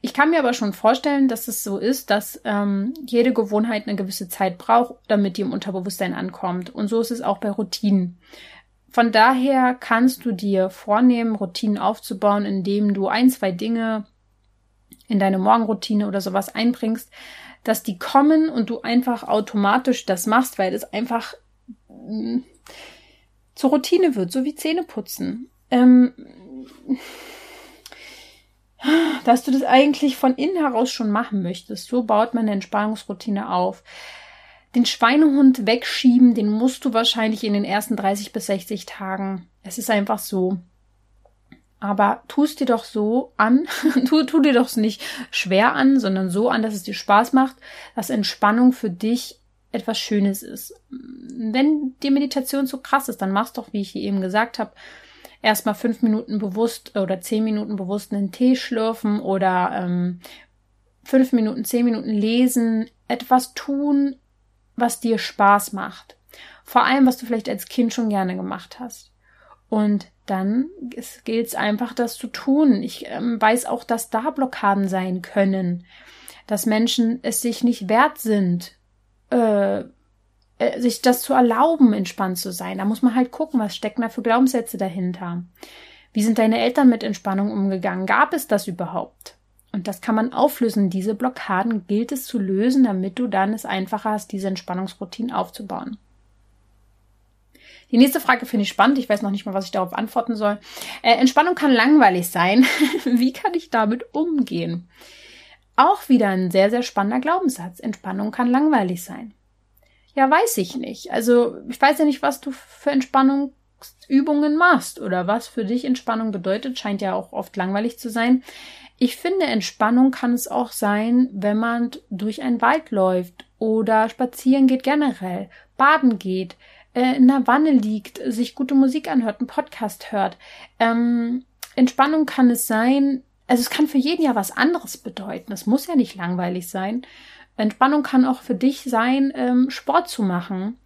Ich kann mir aber schon vorstellen, dass es so ist, dass ähm, jede Gewohnheit eine gewisse Zeit braucht, damit die im Unterbewusstsein ankommt. Und so ist es auch bei Routinen. Von daher kannst du dir vornehmen, Routinen aufzubauen, indem du ein, zwei Dinge in deine Morgenroutine oder sowas einbringst, dass die kommen und du einfach automatisch das machst, weil es einfach mh, mm, zur Routine wird, so wie Zähneputzen. Ähm, dass du das eigentlich von innen heraus schon machen möchtest. So baut man eine Entspannungsroutine auf den Schweinehund wegschieben, den musst du wahrscheinlich in den ersten 30 bis 60 Tagen. Es ist einfach so. Aber tu es dir doch so an, *laughs* tu, tu dir doch nicht schwer an, sondern so an, dass es dir Spaß macht, dass Entspannung für dich etwas Schönes ist. Wenn die Meditation so krass ist, dann machst doch, wie ich hier eben gesagt habe, erstmal fünf Minuten bewusst oder zehn Minuten bewusst einen Tee schlürfen oder ähm, fünf Minuten, zehn Minuten lesen, etwas tun, was dir Spaß macht. Vor allem, was du vielleicht als Kind schon gerne gemacht hast. Und dann gilt es einfach, das zu tun. Ich ähm, weiß auch, dass da Blockaden sein können, dass Menschen es sich nicht wert sind, äh, sich das zu erlauben, entspannt zu sein. Da muss man halt gucken, was stecken da für Glaubenssätze dahinter. Wie sind deine Eltern mit Entspannung umgegangen? Gab es das überhaupt? Und das kann man auflösen. Diese Blockaden gilt es zu lösen, damit du dann es einfacher hast, diese Entspannungsroutinen aufzubauen. Die nächste Frage finde ich spannend. Ich weiß noch nicht mal, was ich darauf antworten soll. Äh, Entspannung kann langweilig sein. *laughs* Wie kann ich damit umgehen? Auch wieder ein sehr, sehr spannender Glaubenssatz. Entspannung kann langweilig sein. Ja, weiß ich nicht. Also, ich weiß ja nicht, was du für Entspannungsübungen machst oder was für dich Entspannung bedeutet. Scheint ja auch oft langweilig zu sein. Ich finde, Entspannung kann es auch sein, wenn man durch einen Wald läuft oder spazieren geht generell, baden geht, äh, in der Wanne liegt, sich gute Musik anhört, einen Podcast hört. Ähm, Entspannung kann es sein, also es kann für jeden ja was anderes bedeuten. Es muss ja nicht langweilig sein. Entspannung kann auch für dich sein, ähm, Sport zu machen.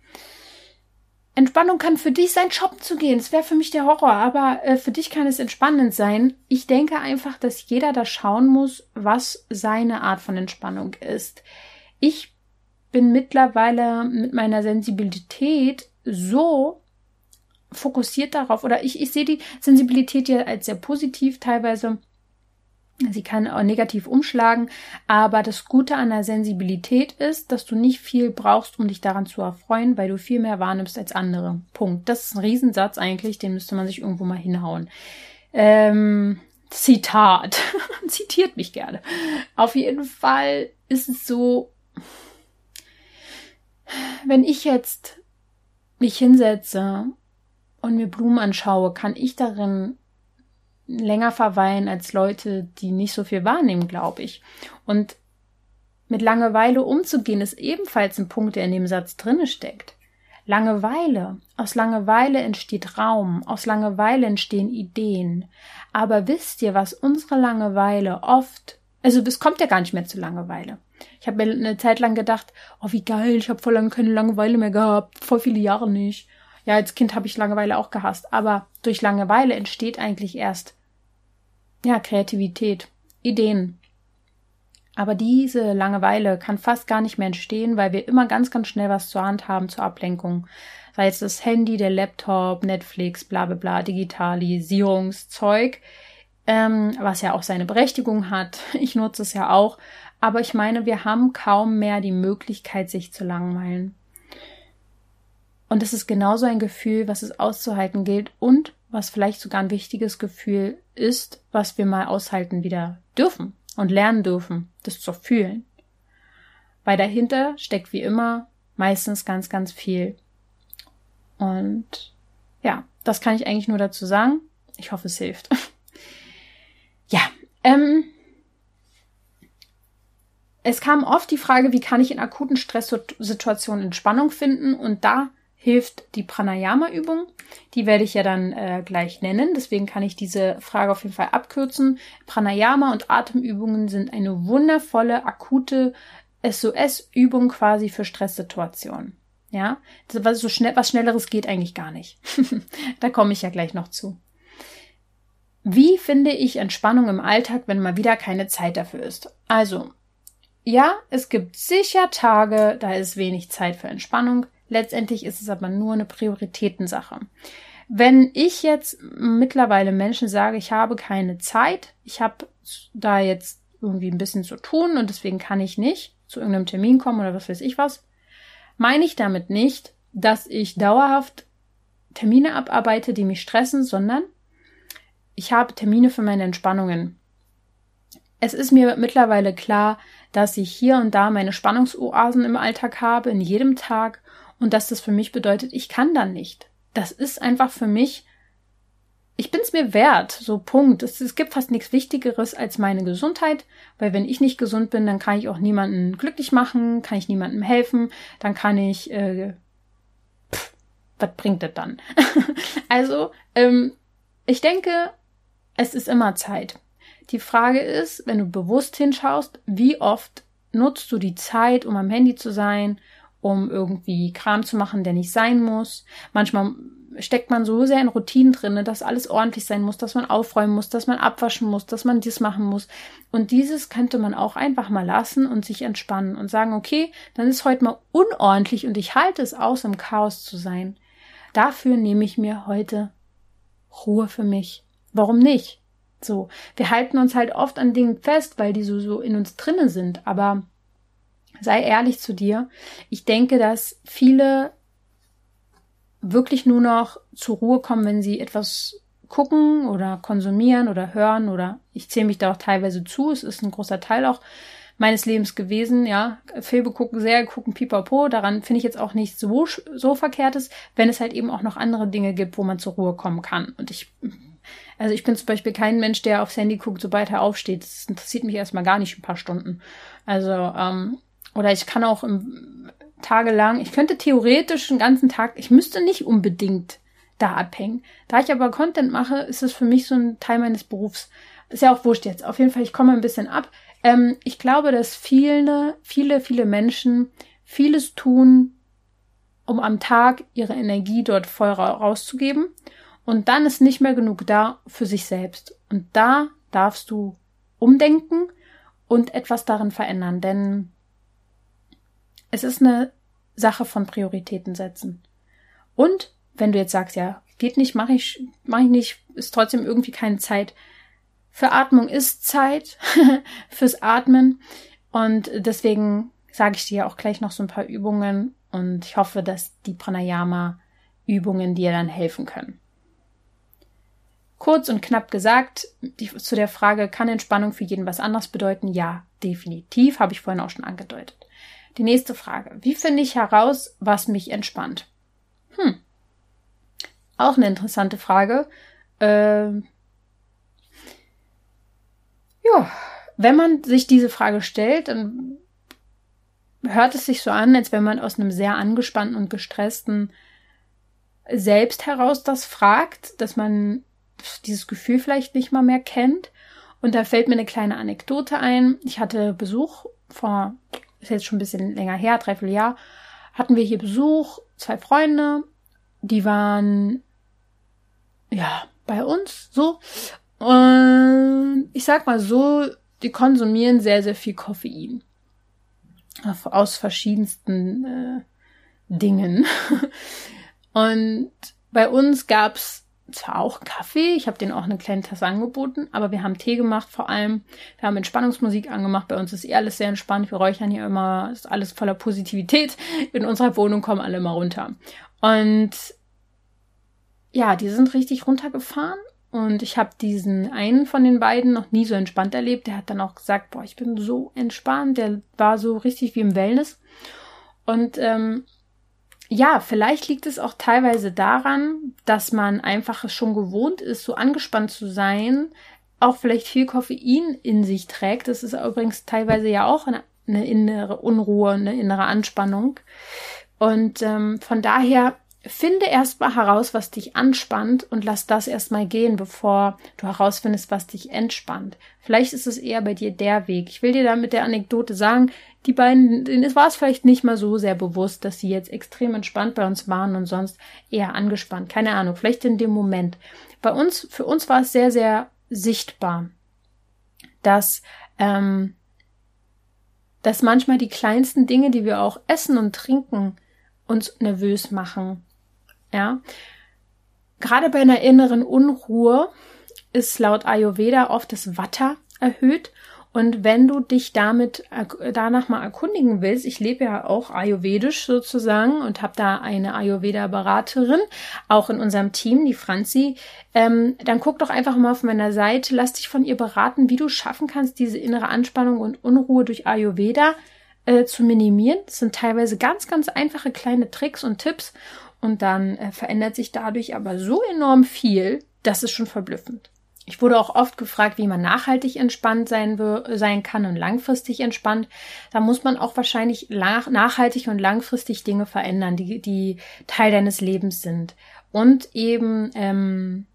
Entspannung kann für dich sein, shoppen zu gehen. Das wäre für mich der Horror, aber äh, für dich kann es entspannend sein. Ich denke einfach, dass jeder da schauen muss, was seine Art von Entspannung ist. Ich bin mittlerweile mit meiner Sensibilität so fokussiert darauf, oder ich, ich sehe die Sensibilität ja als sehr positiv teilweise Sie kann auch negativ umschlagen, aber das Gute an der Sensibilität ist, dass du nicht viel brauchst, um dich daran zu erfreuen, weil du viel mehr wahrnimmst als andere. Punkt. Das ist ein Riesensatz eigentlich, den müsste man sich irgendwo mal hinhauen. Ähm, Zitat. *laughs* Zitiert mich gerne. Auf jeden Fall ist es so, wenn ich jetzt mich hinsetze und mir Blumen anschaue, kann ich darin länger verweilen als Leute, die nicht so viel wahrnehmen, glaube ich. Und mit Langeweile umzugehen, ist ebenfalls ein Punkt, der in dem Satz drinne steckt. Langeweile. Aus Langeweile entsteht Raum, aus Langeweile entstehen Ideen. Aber wisst ihr, was unsere Langeweile oft, also es kommt ja gar nicht mehr zu Langeweile. Ich habe mir eine Zeit lang gedacht, oh wie geil, ich habe voll lange keine Langeweile mehr gehabt, voll viele Jahre nicht. Ja, als Kind habe ich Langeweile auch gehasst, aber durch Langeweile entsteht eigentlich erst ja Kreativität, Ideen. Aber diese Langeweile kann fast gar nicht mehr entstehen, weil wir immer ganz, ganz schnell was zur Hand haben zur Ablenkung. Sei es das Handy, der Laptop, Netflix, bla bla bla, Digitalisierungszeug, ähm, was ja auch seine Berechtigung hat. *laughs* Ich nutze es ja auch. Aber ich meine, wir haben kaum mehr die Möglichkeit, sich zu langweilen. Und es ist genauso ein Gefühl, was es auszuhalten gilt und was vielleicht sogar ein wichtiges Gefühl ist, was wir mal aushalten wieder dürfen und lernen dürfen, das zu fühlen. Weil dahinter steckt wie immer meistens ganz, ganz viel. Und ja, das kann ich eigentlich nur dazu sagen. Ich hoffe, es hilft. *laughs* ja, ähm, es kam oft die Frage, wie kann ich in akuten Stresssituationen Entspannung finden? Und da hilft die Pranayama-Übung. Die werde ich ja dann äh, gleich nennen. Deswegen kann ich diese Frage auf jeden Fall abkürzen. Pranayama und Atemübungen sind eine wundervolle, akute SOS-Übung quasi für Stresssituationen. Ja, was so schnell, was schnelleres geht eigentlich gar nicht. *laughs* da komme ich ja gleich noch zu. Wie finde ich Entspannung im Alltag, wenn mal wieder keine Zeit dafür ist? Also, ja, es gibt sicher Tage, da ist wenig Zeit für Entspannung. Letztendlich ist es aber nur eine Prioritätensache. Wenn ich jetzt mittlerweile Menschen sage, ich habe keine Zeit, ich habe da jetzt irgendwie ein bisschen zu tun und deswegen kann ich nicht zu irgendeinem Termin kommen oder was weiß ich was, meine ich damit nicht, dass ich dauerhaft Termine abarbeite, die mich stressen, sondern ich habe Termine für meine Entspannungen. Es ist mir mittlerweile klar, dass ich hier und da meine Spannungsoasen im Alltag habe, in jedem Tag und dass das für mich bedeutet, ich kann dann nicht. Das ist einfach für mich, ich bin es mir wert, so Punkt. Es, es gibt fast nichts Wichtigeres als meine Gesundheit, weil wenn ich nicht gesund bin, dann kann ich auch niemanden glücklich machen, kann ich niemandem helfen, dann kann ich, äh, pff, was bringt das dann? *laughs* also, ähm, ich denke, es ist immer Zeit. Die Frage ist, wenn du bewusst hinschaust, wie oft nutzt du die Zeit, um am Handy zu sein, um irgendwie Kram zu machen, der nicht sein muss. Manchmal steckt man so sehr in Routinen drinne, dass alles ordentlich sein muss, dass man aufräumen muss, dass man abwaschen muss, dass man dies machen muss. Und dieses könnte man auch einfach mal lassen und sich entspannen und sagen, okay, dann ist heute mal unordentlich und ich halte es aus, im Chaos zu sein. Dafür nehme ich mir heute Ruhe für mich. Warum nicht? So, wir halten uns halt oft an Dingen fest, weil die so, so in uns drinne sind, aber sei ehrlich zu dir. Ich denke, dass viele wirklich nur noch zur Ruhe kommen, wenn sie etwas gucken oder konsumieren oder hören oder ich zähle mich da auch teilweise zu. Es ist ein großer Teil auch meines Lebens gewesen, ja. Filme gucken, Serie gucken, pipapo. Daran finde ich jetzt auch nichts so, so verkehrtes, wenn es halt eben auch noch andere Dinge gibt, wo man zur Ruhe kommen kann. Und ich, also ich bin zum Beispiel kein Mensch, der aufs Handy guckt, sobald er aufsteht. Das interessiert mich erstmal gar nicht ein paar Stunden. Also, ähm, oder ich kann auch im, tagelang, ich könnte theoretisch einen ganzen Tag, ich müsste nicht unbedingt da abhängen. Da ich aber Content mache, ist es für mich so ein Teil meines Berufs. Ist ja auch wurscht jetzt. Auf jeden Fall, ich komme ein bisschen ab. Ähm, ich glaube, dass viele, viele, viele Menschen vieles tun, um am Tag ihre Energie dort voll rauszugeben. Und dann ist nicht mehr genug da für sich selbst. Und da darfst du umdenken und etwas darin verändern. Denn es ist eine Sache von Prioritäten setzen. Und wenn du jetzt sagst, ja, geht nicht, mache ich, mache ich nicht, ist trotzdem irgendwie keine Zeit. Für Atmung ist Zeit, *laughs* fürs Atmen. Und deswegen sage ich dir auch gleich noch so ein paar Übungen und ich hoffe, dass die Pranayama-Übungen dir dann helfen können. Kurz und knapp gesagt, die, zu der Frage, kann Entspannung für jeden was anderes bedeuten? Ja, definitiv, habe ich vorhin auch schon angedeutet. Die nächste Frage. Wie finde ich heraus, was mich entspannt? Hm. Auch eine interessante Frage. Ähm ja, wenn man sich diese Frage stellt, dann hört es sich so an, als wenn man aus einem sehr angespannten und gestressten selbst heraus das fragt, dass man dieses Gefühl vielleicht nicht mal mehr kennt. Und da fällt mir eine kleine Anekdote ein. Ich hatte Besuch vor ist jetzt schon ein bisschen länger her, dreiviertel Jahr, hatten wir hier Besuch, zwei Freunde, die waren ja bei uns so. Und ich sag mal so, die konsumieren sehr, sehr viel Koffein. Aus verschiedensten äh, Dingen. *laughs* Und bei uns gab's zwar auch Kaffee, ich habe denen auch eine kleine Tasse angeboten, aber wir haben Tee gemacht vor allem. Wir haben Entspannungsmusik angemacht. Bei uns ist eh alles sehr entspannt. Wir räuchern hier immer, ist alles voller Positivität. In unserer Wohnung kommen alle mal runter. Und ja, die sind richtig runtergefahren. Und ich habe diesen einen von den beiden noch nie so entspannt erlebt. Der hat dann auch gesagt, boah, ich bin so entspannt. Der war so richtig wie im Wellness. Und ähm, ja, vielleicht liegt es auch teilweise daran, dass man einfach schon gewohnt ist, so angespannt zu sein, auch vielleicht viel Koffein in sich trägt. Das ist übrigens teilweise ja auch eine, eine innere Unruhe, eine innere Anspannung. Und ähm, von daher finde erstmal heraus, was dich anspannt und lass das erstmal gehen, bevor du herausfindest, was dich entspannt. Vielleicht ist es eher bei dir der Weg. Ich will dir da mit der Anekdote sagen, die beiden, denen war es vielleicht nicht mal so sehr bewusst, dass sie jetzt extrem entspannt bei uns waren und sonst eher angespannt. Keine Ahnung, vielleicht in dem Moment. Bei uns, für uns war es sehr, sehr sichtbar, dass, ähm, dass manchmal die kleinsten Dinge, die wir auch essen und trinken, uns nervös machen. Ja. Gerade bei einer inneren Unruhe ist laut Ayurveda oft das Vata erhöht und wenn du dich damit danach mal erkundigen willst, ich lebe ja auch ayurvedisch sozusagen und habe da eine Ayurveda-Beraterin, auch in unserem Team, die Franzi, ähm, dann guck doch einfach mal auf meiner Seite, lass dich von ihr beraten, wie du schaffen kannst, diese innere Anspannung und Unruhe durch Ayurveda äh, zu minimieren. Das sind teilweise ganz, ganz einfache kleine Tricks und Tipps und dann äh, verändert sich dadurch aber so enorm viel, das ist schon verblüffend. Ich wurde auch oft gefragt, wie man nachhaltig entspannt sein, sein kann und langfristig entspannt. Da muss man auch wahrscheinlich nachhaltig und langfristig Dinge verändern, die, die Teil deines Lebens sind. Und eben ähm,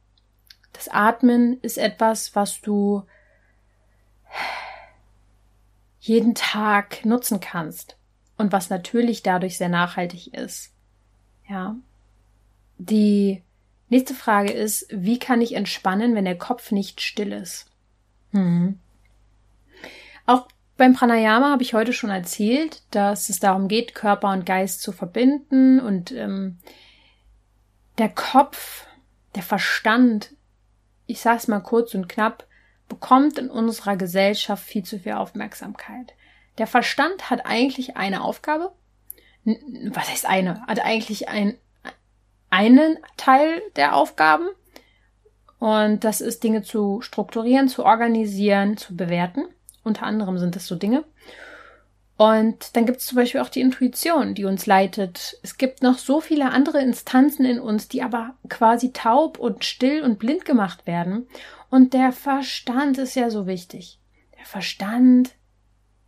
das Atmen ist etwas, was du jeden Tag nutzen kannst und was natürlich dadurch sehr nachhaltig ist. Ja. Die nächste Frage ist, wie kann ich entspannen, wenn der Kopf nicht still ist? Hm. Auch beim Pranayama habe ich heute schon erzählt, dass es darum geht, Körper und Geist zu verbinden und ähm, der Kopf, der Verstand, ich sage es mal kurz und knapp, bekommt in unserer Gesellschaft viel zu viel Aufmerksamkeit. Der Verstand hat eigentlich eine Aufgabe. Was heißt eine? Hat eigentlich ein, einen Teil der Aufgaben. Und das ist Dinge zu strukturieren, zu organisieren, zu bewerten. Unter anderem sind das so Dinge. Und dann gibt es zum Beispiel auch die Intuition, die uns leitet. Es gibt noch so viele andere Instanzen in uns, die aber quasi taub und still und blind gemacht werden. Und der Verstand ist ja so wichtig. Der Verstand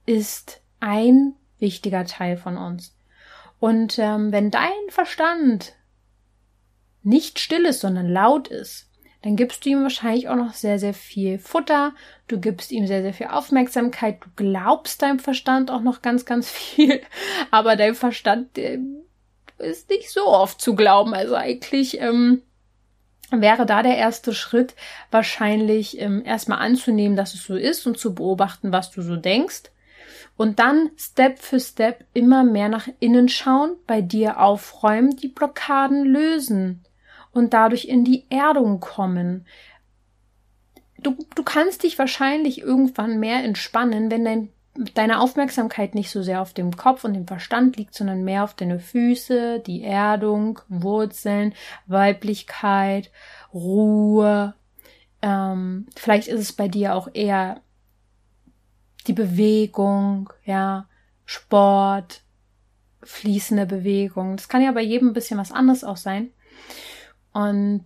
ist ein wichtiger Teil von uns. Und ähm, wenn dein Verstand nicht still ist, sondern laut ist, dann gibst du ihm wahrscheinlich auch noch sehr, sehr viel Futter, du gibst ihm sehr, sehr viel Aufmerksamkeit, du glaubst deinem Verstand auch noch ganz, ganz *laughs* viel, aber dein Verstand ist nicht so oft zu glauben. Also eigentlich ähm, wäre da der erste Schritt wahrscheinlich ähm, erstmal anzunehmen, dass es so ist und zu beobachten, was du so denkst. Und dann Step für Step immer mehr nach innen schauen, bei dir aufräumen, die Blockaden lösen und dadurch in die Erdung kommen. Du, du kannst dich wahrscheinlich irgendwann mehr entspannen, wenn dein deine Aufmerksamkeit nicht so sehr auf dem Kopf und dem Verstand liegt, sondern mehr auf deine Füße, die Erdung, Wurzeln, Weiblichkeit, Ruhe. Ähm, vielleicht ist es bei dir auch eher die Bewegung, ja, Sport, fließende Bewegung. Das kann ja bei jedem ein bisschen was anderes auch sein. Und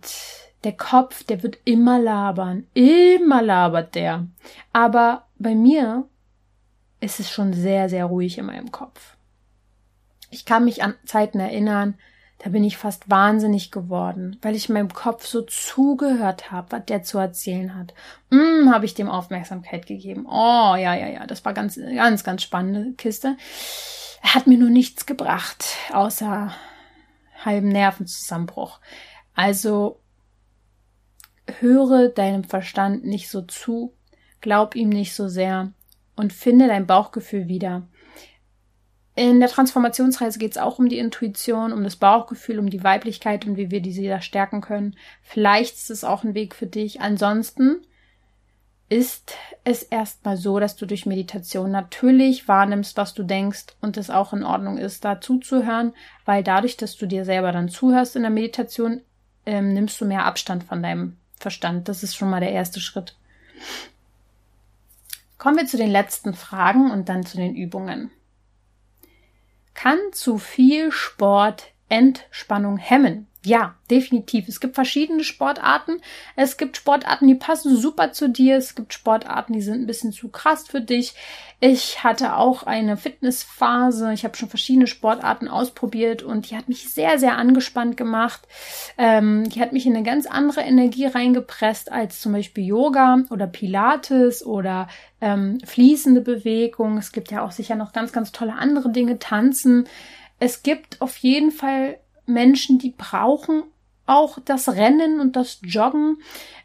der Kopf, der wird immer labern. Immer labert der. Aber bei mir ist es schon sehr, sehr ruhig in meinem Kopf. Ich kann mich an Zeiten erinnern, da bin ich fast wahnsinnig geworden, weil ich meinem Kopf so zugehört habe, was der zu erzählen hat. Mm, habe ich dem Aufmerksamkeit gegeben. Oh, ja, ja, ja, das war ganz, ganz, ganz spannende Kiste. Er hat mir nur nichts gebracht, außer halben Nervenzusammenbruch. Also höre deinem Verstand nicht so zu, glaub ihm nicht so sehr und finde dein Bauchgefühl wieder. In der Transformationsreise geht es auch um die Intuition, um das Bauchgefühl, um die Weiblichkeit und wie wir diese da stärken können. Vielleicht ist es auch ein Weg für dich. Ansonsten ist es erstmal so, dass du durch Meditation natürlich wahrnimmst, was du denkst und es auch in Ordnung ist, da zuzuhören, weil dadurch, dass du dir selber dann zuhörst in der Meditation, ähm, nimmst du mehr Abstand von deinem Verstand. Das ist schon mal der erste Schritt. Kommen wir zu den letzten Fragen und dann zu den Übungen. Kann zu viel Sport Entspannung hemmen? Ja, definitiv. Es gibt verschiedene Sportarten. Es gibt Sportarten, die passen super zu dir. Es gibt Sportarten, die sind ein bisschen zu krass für dich. Ich hatte auch eine Fitnessphase. Ich habe schon verschiedene Sportarten ausprobiert und die hat mich sehr, sehr angespannt gemacht. Ähm, die hat mich in eine ganz andere Energie reingepresst als zum Beispiel Yoga oder Pilates oder ähm, fließende Bewegung. Es gibt ja auch sicher noch ganz, ganz tolle andere Dinge, tanzen. Es gibt auf jeden Fall Menschen, die brauchen auch das Rennen und das Joggen.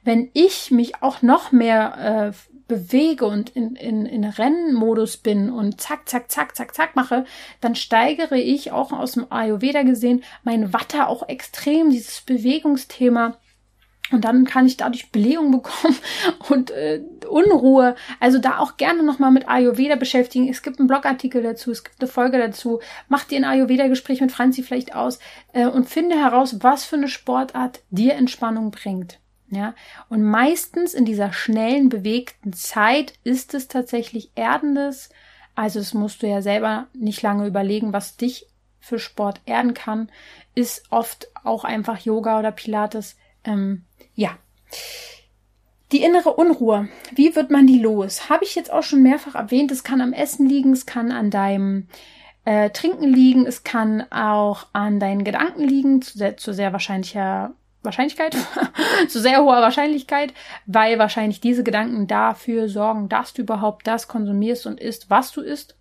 Wenn ich mich auch noch mehr äh, bewege und in, in, in Rennmodus bin und zack, zack, zack, zack, zack mache, dann steigere ich auch aus dem Ayurveda gesehen mein Watter auch extrem, dieses Bewegungsthema. Und dann kann ich dadurch Blähung bekommen *laughs* und äh, Unruhe. Also da auch gerne nochmal mit Ayurveda beschäftigen. Es gibt einen Blogartikel dazu, es gibt eine Folge dazu. Mach dir ein Ayurveda-Gespräch mit Franzi vielleicht aus äh, und finde heraus, was für eine Sportart dir Entspannung bringt. Ja, und meistens in dieser schnellen, bewegten Zeit ist es tatsächlich Erdendes. Also es musst du ja selber nicht lange überlegen, was dich für Sport erden kann. Ist oft auch einfach Yoga oder Pilates. Ähm, ja. Die innere Unruhe. Wie wird man die los? Habe ich jetzt auch schon mehrfach erwähnt. Es kann am Essen liegen, es kann an deinem äh, Trinken liegen, es kann auch an deinen Gedanken liegen, zu sehr, zu sehr wahrscheinlicher Wahrscheinlichkeit, *laughs* zu sehr hoher Wahrscheinlichkeit, weil wahrscheinlich diese Gedanken dafür sorgen, dass du überhaupt das konsumierst und isst, was du isst.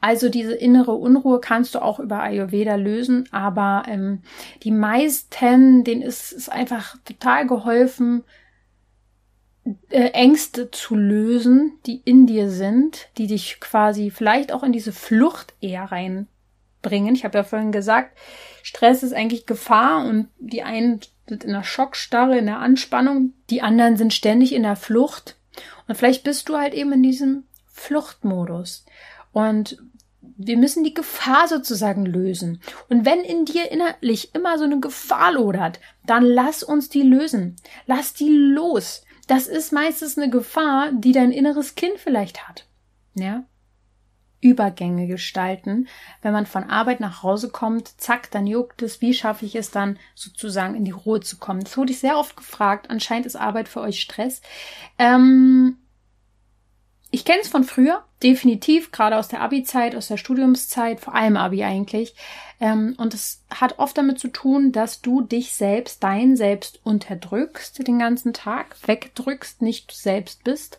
Also diese innere Unruhe kannst du auch über Ayurveda lösen, aber ähm, die meisten, denen ist es einfach total geholfen, äh, Ängste zu lösen, die in dir sind, die dich quasi vielleicht auch in diese Flucht eher reinbringen. Ich habe ja vorhin gesagt, Stress ist eigentlich Gefahr und die einen sind in der Schockstarre, in der Anspannung, die anderen sind ständig in der Flucht. Und vielleicht bist du halt eben in diesem Fluchtmodus. Und wir müssen die Gefahr sozusagen lösen. Und wenn in dir innerlich immer so eine Gefahr lodert, dann lass uns die lösen. Lass die los. Das ist meistens eine Gefahr, die dein inneres Kind vielleicht hat. Ja? Übergänge gestalten. Wenn man von Arbeit nach Hause kommt, zack, dann juckt es. Wie schaffe ich es dann sozusagen in die Ruhe zu kommen? Das wurde ich sehr oft gefragt. Anscheinend ist Arbeit für euch Stress. Ähm, ich kenne es von früher, definitiv, gerade aus der Abi-Zeit, aus der Studiumszeit, vor allem Abi eigentlich. Ähm, und es hat oft damit zu tun, dass du dich selbst, dein Selbst unterdrückst den ganzen Tag, wegdrückst, nicht du selbst bist.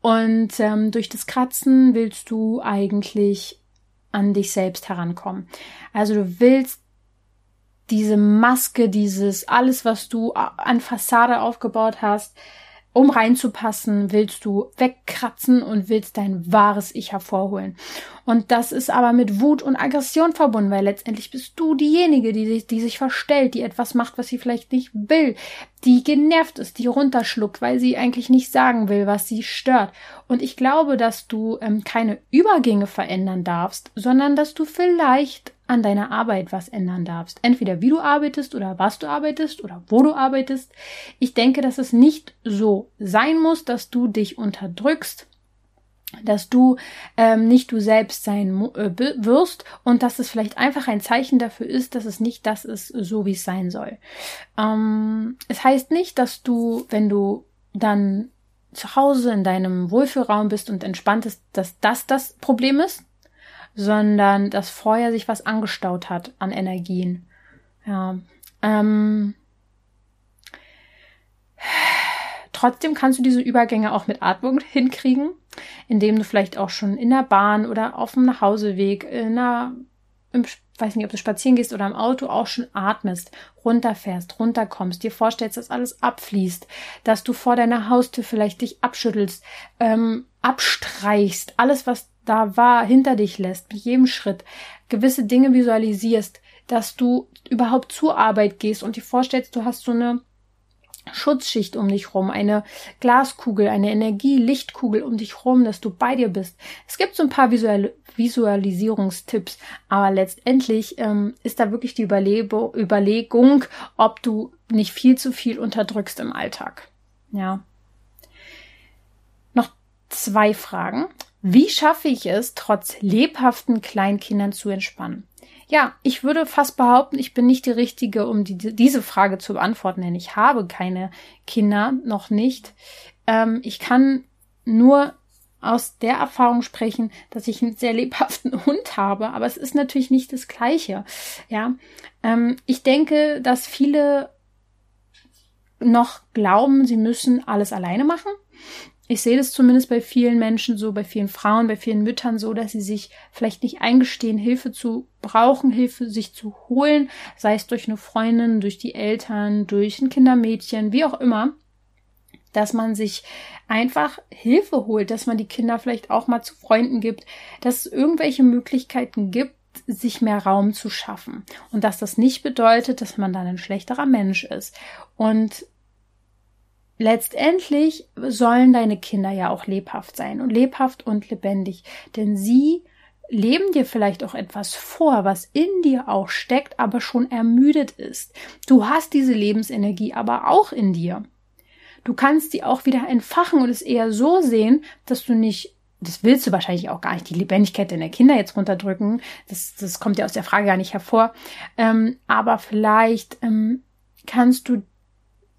Und ähm, durch das Kratzen willst du eigentlich an dich selbst herankommen. Also du willst diese Maske, dieses alles, was du an Fassade aufgebaut hast, um reinzupassen, willst du wegkratzen und willst dein wahres Ich hervorholen. Und das ist aber mit Wut und Aggression verbunden, weil letztendlich bist du diejenige, die sich, die sich verstellt, die etwas macht, was sie vielleicht nicht will, die genervt ist, die runterschluckt, weil sie eigentlich nicht sagen will, was sie stört. Und ich glaube, dass du ähm, keine Übergänge verändern darfst, sondern dass du vielleicht an deiner Arbeit was ändern darfst. Entweder wie du arbeitest oder was du arbeitest oder wo du arbeitest. Ich denke, dass es nicht so sein muss, dass du dich unterdrückst, dass du ähm, nicht du selbst sein äh, wirst und dass es vielleicht einfach ein Zeichen dafür ist, dass es nicht das ist, so wie es sein soll. Ähm, es heißt nicht, dass du, wenn du dann zu Hause in deinem Wohlfühlraum bist und entspannt ist, dass das das Problem ist sondern dass vorher sich was angestaut hat an Energien. Ja. Ähm, *sighs* trotzdem kannst du diese Übergänge auch mit Atmung hinkriegen, indem du vielleicht auch schon in der Bahn oder auf dem Nachhauseweg, in einer im, weiß nicht, ob du spazieren gehst oder im Auto auch schon atmest, runterfährst, runterkommst, dir vorstellst, dass alles abfließt, dass du vor deiner Haustür vielleicht dich abschüttelst, ähm, abstreichst, alles, was da war, hinter dich lässt, mit jedem Schritt, gewisse Dinge visualisierst, dass du überhaupt zur Arbeit gehst und dir vorstellst, du hast so eine Schutzschicht um dich rum, eine Glaskugel, eine Energie-Lichtkugel um dich rum, dass du bei dir bist. Es gibt so ein paar Visual Visualisierungstipps, aber letztendlich ähm, ist da wirklich die Überlebe Überlegung, ob du nicht viel zu viel unterdrückst im Alltag. Ja. Noch zwei Fragen. Wie schaffe ich es, trotz lebhaften Kleinkindern zu entspannen? Ja, ich würde fast behaupten, ich bin nicht die Richtige, um die, diese Frage zu beantworten, denn ich habe keine Kinder, noch nicht. Ähm, ich kann nur aus der Erfahrung sprechen, dass ich einen sehr lebhaften *laughs* Hund habe, aber es ist natürlich nicht das Gleiche. Ja, ähm, ich denke, dass viele noch glauben, sie müssen alles alleine machen ich sehe das zumindest bei vielen Menschen so, bei vielen Frauen, bei vielen Müttern so, dass sie sich vielleicht nicht eingestehen, Hilfe zu brauchen, Hilfe sich zu holen, sei es durch eine Freundin, durch die Eltern, durch ein Kindermädchen, wie auch immer, dass man sich einfach Hilfe holt, dass man die Kinder vielleicht auch mal zu Freunden gibt, dass es irgendwelche Möglichkeiten gibt, sich mehr Raum zu schaffen und dass das nicht bedeutet, dass man dann ein schlechterer Mensch ist. Und letztendlich sollen deine Kinder ja auch lebhaft sein und lebhaft und lebendig, denn sie leben dir vielleicht auch etwas vor, was in dir auch steckt, aber schon ermüdet ist. Du hast diese Lebensenergie aber auch in dir. Du kannst sie auch wieder entfachen und es eher so sehen, dass du nicht das willst du wahrscheinlich auch gar nicht, die Lebendigkeit deiner Kinder jetzt runterdrücken. Das, das kommt ja aus der Frage gar nicht hervor. Ähm, aber vielleicht ähm, kannst du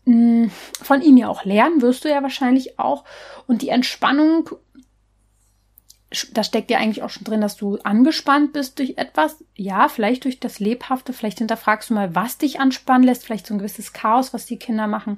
hm, von ihm ja auch lernen, wirst du ja wahrscheinlich auch. Und die Entspannung, da steckt ja eigentlich auch schon drin, dass du angespannt bist durch etwas. Ja, vielleicht durch das Lebhafte. Vielleicht hinterfragst du mal, was dich anspannen lässt. Vielleicht so ein gewisses Chaos, was die Kinder machen,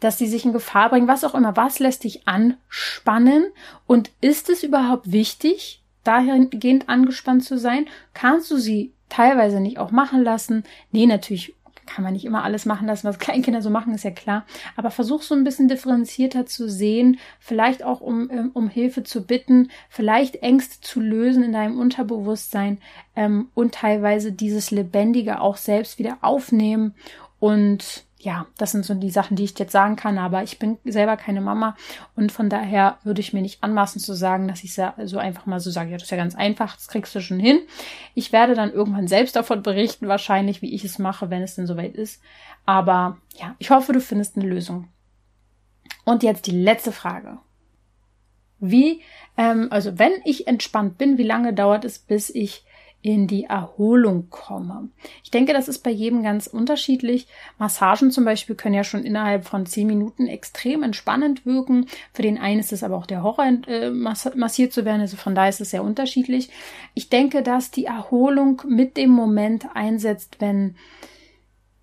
dass sie sich in Gefahr bringen, was auch immer. Was lässt dich anspannen? Und ist es überhaupt wichtig, dahingehend angespannt zu sein? Kannst du sie teilweise nicht auch machen lassen? Nee, natürlich kann man nicht immer alles machen lassen, was *laughs* Kleinkinder so machen, ist ja klar. Aber versuch so ein bisschen differenzierter zu sehen, vielleicht auch um, ähm, um Hilfe zu bitten, vielleicht Ängste zu lösen in deinem Unterbewusstsein ähm, und teilweise dieses Lebendige auch selbst wieder aufnehmen und ja, das sind so die Sachen, die ich jetzt sagen kann, aber ich bin selber keine Mama und von daher würde ich mir nicht anmaßen zu sagen, dass ich so einfach mal so sage, ja, das ist ja ganz einfach, das kriegst du schon hin. Ich werde dann irgendwann selbst davon berichten, wahrscheinlich, wie ich es mache, wenn es denn soweit ist. Aber ja, ich hoffe, du findest eine Lösung. Und jetzt die letzte Frage. Wie, ähm, also wenn ich entspannt bin, wie lange dauert es, bis ich in die Erholung komme. Ich denke, das ist bei jedem ganz unterschiedlich. Massagen zum Beispiel können ja schon innerhalb von zehn Minuten extrem entspannend wirken. Für den einen ist es aber auch der Horror, äh, massiert zu werden. Also von daher ist es sehr unterschiedlich. Ich denke, dass die Erholung mit dem Moment einsetzt, wenn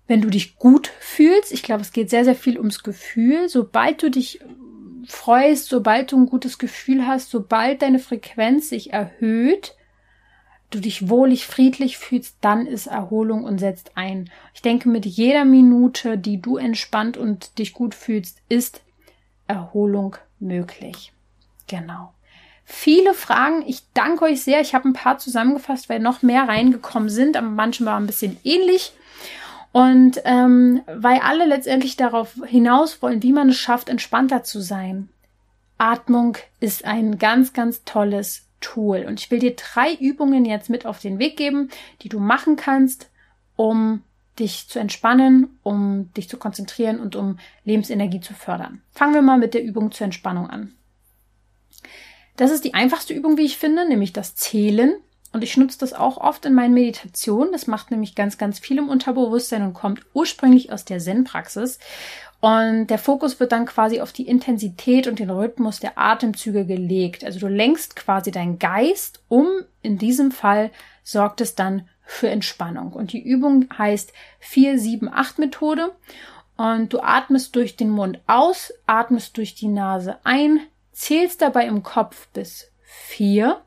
wenn du dich gut fühlst. Ich glaube, es geht sehr, sehr viel ums Gefühl. Sobald du dich freust, sobald du ein gutes Gefühl hast, sobald deine Frequenz sich erhöht, du dich wohlig, friedlich fühlst, dann ist Erholung und setzt ein. Ich denke, mit jeder Minute, die du entspannt und dich gut fühlst, ist Erholung möglich. Genau. Viele Fragen. Ich danke euch sehr. Ich habe ein paar zusammengefasst, weil noch mehr reingekommen sind, aber manche waren ein bisschen ähnlich. Und ähm, weil alle letztendlich darauf hinaus wollen, wie man es schafft, entspannter zu sein. Atmung ist ein ganz, ganz tolles Tool. Und ich will dir drei Übungen jetzt mit auf den Weg geben, die du machen kannst, um dich zu entspannen, um dich zu konzentrieren und um Lebensenergie zu fördern. Fangen wir mal mit der Übung zur Entspannung an. Das ist die einfachste Übung, wie ich finde, nämlich das Zählen. Und ich nutze das auch oft in meinen Meditationen. Das macht nämlich ganz, ganz viel im Unterbewusstsein und kommt ursprünglich aus der Zen-Praxis. Und der Fokus wird dann quasi auf die Intensität und den Rhythmus der Atemzüge gelegt. Also du lenkst quasi deinen Geist um. In diesem Fall sorgt es dann für Entspannung. Und die Übung heißt 4-7-8 Methode. Und du atmest durch den Mund aus, atmest durch die Nase ein, zählst dabei im Kopf bis 4,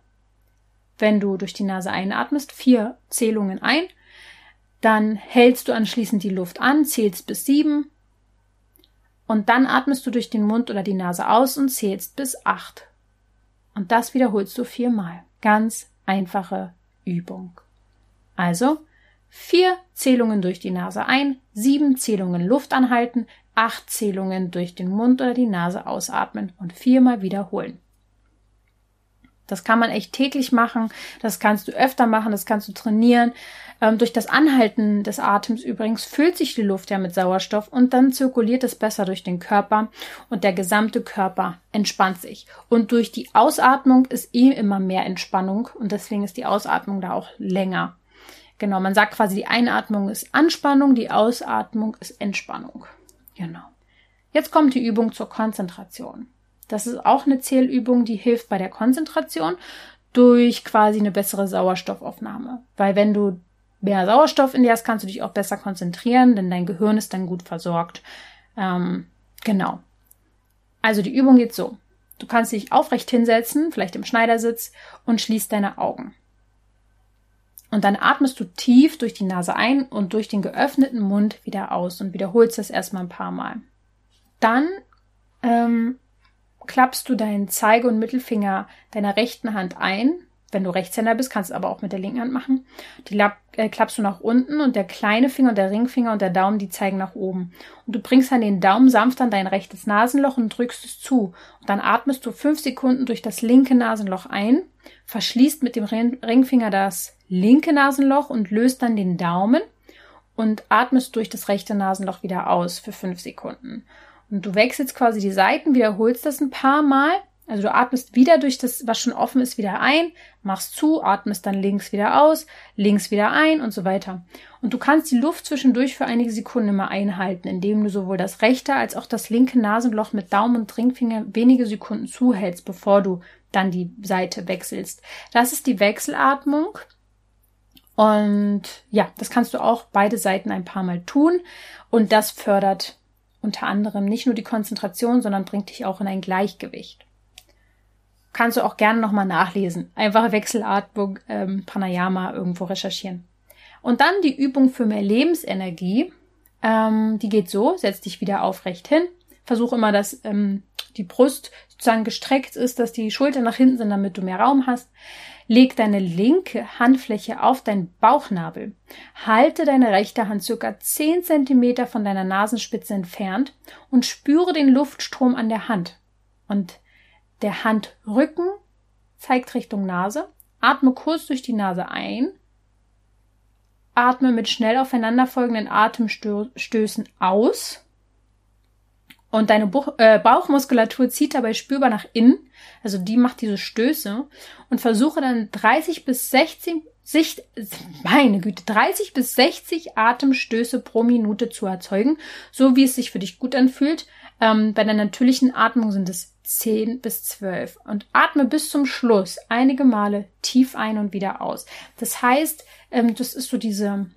wenn du durch die Nase einatmest, vier Zählungen ein. Dann hältst du anschließend die Luft an, zählst bis sieben. Und dann atmest du durch den Mund oder die Nase aus und zählst bis acht. Und das wiederholst du viermal. Ganz einfache Übung. Also vier Zählungen durch die Nase ein, sieben Zählungen Luft anhalten, acht Zählungen durch den Mund oder die Nase ausatmen und viermal wiederholen. Das kann man echt täglich machen, das kannst du öfter machen, das kannst du trainieren. Ähm, durch das Anhalten des Atems übrigens füllt sich die Luft ja mit Sauerstoff und dann zirkuliert es besser durch den Körper und der gesamte Körper entspannt sich. Und durch die Ausatmung ist eh immer mehr Entspannung und deswegen ist die Ausatmung da auch länger. Genau, man sagt quasi, die Einatmung ist Anspannung, die Ausatmung ist Entspannung. Genau. Jetzt kommt die Übung zur Konzentration. Das ist auch eine Zählübung, die hilft bei der Konzentration durch quasi eine bessere Sauerstoffaufnahme. Weil wenn du mehr Sauerstoff in dir hast, kannst du dich auch besser konzentrieren, denn dein Gehirn ist dann gut versorgt. Ähm, genau. Also die Übung geht so. Du kannst dich aufrecht hinsetzen, vielleicht im Schneidersitz, und schließt deine Augen. Und dann atmest du tief durch die Nase ein und durch den geöffneten Mund wieder aus und wiederholst das erstmal ein paar Mal. Dann ähm, klappst du deinen Zeige- und Mittelfinger deiner rechten Hand ein. Wenn du Rechtshänder bist, kannst du es aber auch mit der linken Hand machen. Die äh, klappst du nach unten und der kleine Finger und der Ringfinger und der Daumen, die zeigen nach oben. Und du bringst dann den Daumen sanft an dein rechtes Nasenloch und drückst es zu. Und dann atmest du fünf Sekunden durch das linke Nasenloch ein, verschließt mit dem Ringfinger das linke Nasenloch und löst dann den Daumen und atmest durch das rechte Nasenloch wieder aus für fünf Sekunden. Und du wechselst quasi die Seiten, wiederholst das ein paar Mal. Also du atmest wieder durch das, was schon offen ist, wieder ein, machst zu, atmest dann links wieder aus, links wieder ein und so weiter. Und du kannst die Luft zwischendurch für einige Sekunden immer einhalten, indem du sowohl das rechte als auch das linke Nasenloch mit Daumen und Ringfinger wenige Sekunden zuhältst, bevor du dann die Seite wechselst. Das ist die Wechselatmung. Und ja, das kannst du auch beide Seiten ein paar Mal tun. Und das fördert unter anderem nicht nur die Konzentration, sondern bringt dich auch in ein Gleichgewicht. Kannst du auch gerne nochmal nachlesen. Einfache Wechselatmung, ähm, Pranayama irgendwo recherchieren. Und dann die Übung für mehr Lebensenergie. Ähm, die geht so, setz dich wieder aufrecht hin. Versuch immer, dass ähm, die Brust sozusagen gestreckt ist, dass die Schultern nach hinten sind, damit du mehr Raum hast. Leg deine linke Handfläche auf deinen Bauchnabel. Halte deine rechte Hand circa 10 cm von deiner Nasenspitze entfernt und spüre den Luftstrom an der Hand. Und der Handrücken zeigt Richtung Nase. Atme kurz durch die Nase ein. Atme mit schnell aufeinanderfolgenden Atemstößen aus. Und deine Buch, äh, Bauchmuskulatur zieht dabei spürbar nach innen, also die macht diese Stöße. Und versuche dann 30 bis 60, sich, meine Güte, 30 bis 60 Atemstöße pro Minute zu erzeugen, so wie es sich für dich gut anfühlt. Ähm, bei der natürlichen Atmung sind es 10 bis 12 und atme bis zum Schluss einige Male tief ein und wieder aus. Das heißt, ähm, das ist so diese,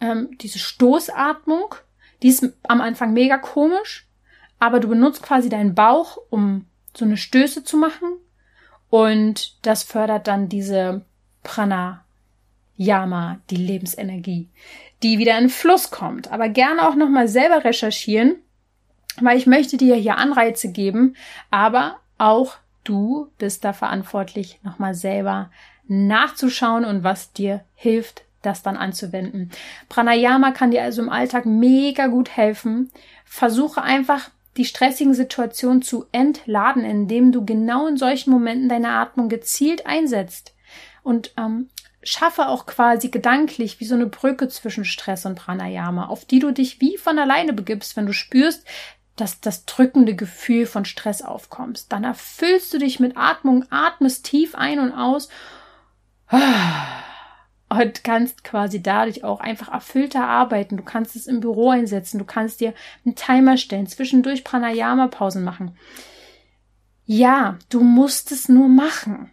ähm, diese Stoßatmung, die ist am Anfang mega komisch, aber du benutzt quasi deinen Bauch, um so eine Stöße zu machen und das fördert dann diese Prana Yama, die Lebensenergie, die wieder in Fluss kommt. Aber gerne auch nochmal selber recherchieren, weil ich möchte dir hier Anreize geben, aber auch du bist da verantwortlich, nochmal selber nachzuschauen und was dir hilft, das dann anzuwenden. Pranayama kann dir also im Alltag mega gut helfen. Versuche einfach die stressigen Situationen zu entladen, indem du genau in solchen Momenten deine Atmung gezielt einsetzt. Und ähm, schaffe auch quasi gedanklich wie so eine Brücke zwischen Stress und Pranayama, auf die du dich wie von alleine begibst, wenn du spürst, dass das drückende Gefühl von Stress aufkommst. Dann erfüllst du dich mit Atmung, atmest tief ein und aus und kannst quasi dadurch auch einfach erfüllter arbeiten. Du kannst es im Büro einsetzen, du kannst dir einen Timer stellen, zwischendurch Pranayama-Pausen machen. Ja, du musst es nur machen.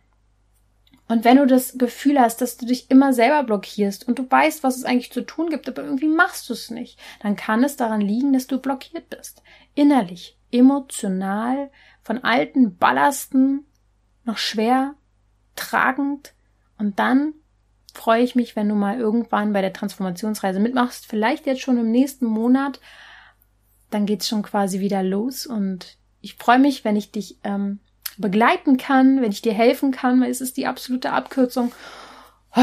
Und wenn du das Gefühl hast, dass du dich immer selber blockierst und du weißt, was es eigentlich zu tun gibt, aber irgendwie machst du es nicht, dann kann es daran liegen, dass du blockiert bist. Innerlich, emotional, von alten Ballasten, noch schwer, tragend, Und dann freue ich mich, wenn du mal irgendwann bei der Transformationsreise mitmachst. Vielleicht jetzt schon im nächsten Monat. Dann geht's schon quasi wieder los. Und ich freue mich, wenn ich dich ähm, begleiten kann, wenn ich dir helfen kann, weil es ist die absolute Abkürzung. Oh,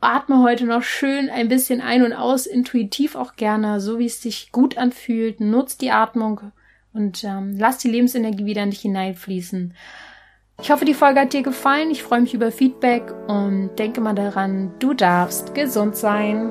atme heute noch schön ein bisschen ein und aus, intuitiv auch gerne, so wie es sich gut anfühlt. Nutz die Atmung und ähm, lass die Lebensenergie wieder in dich hineinfließen. Ich hoffe, die Folge hat dir gefallen. Ich freue mich über Feedback und denke mal daran, du darfst gesund sein.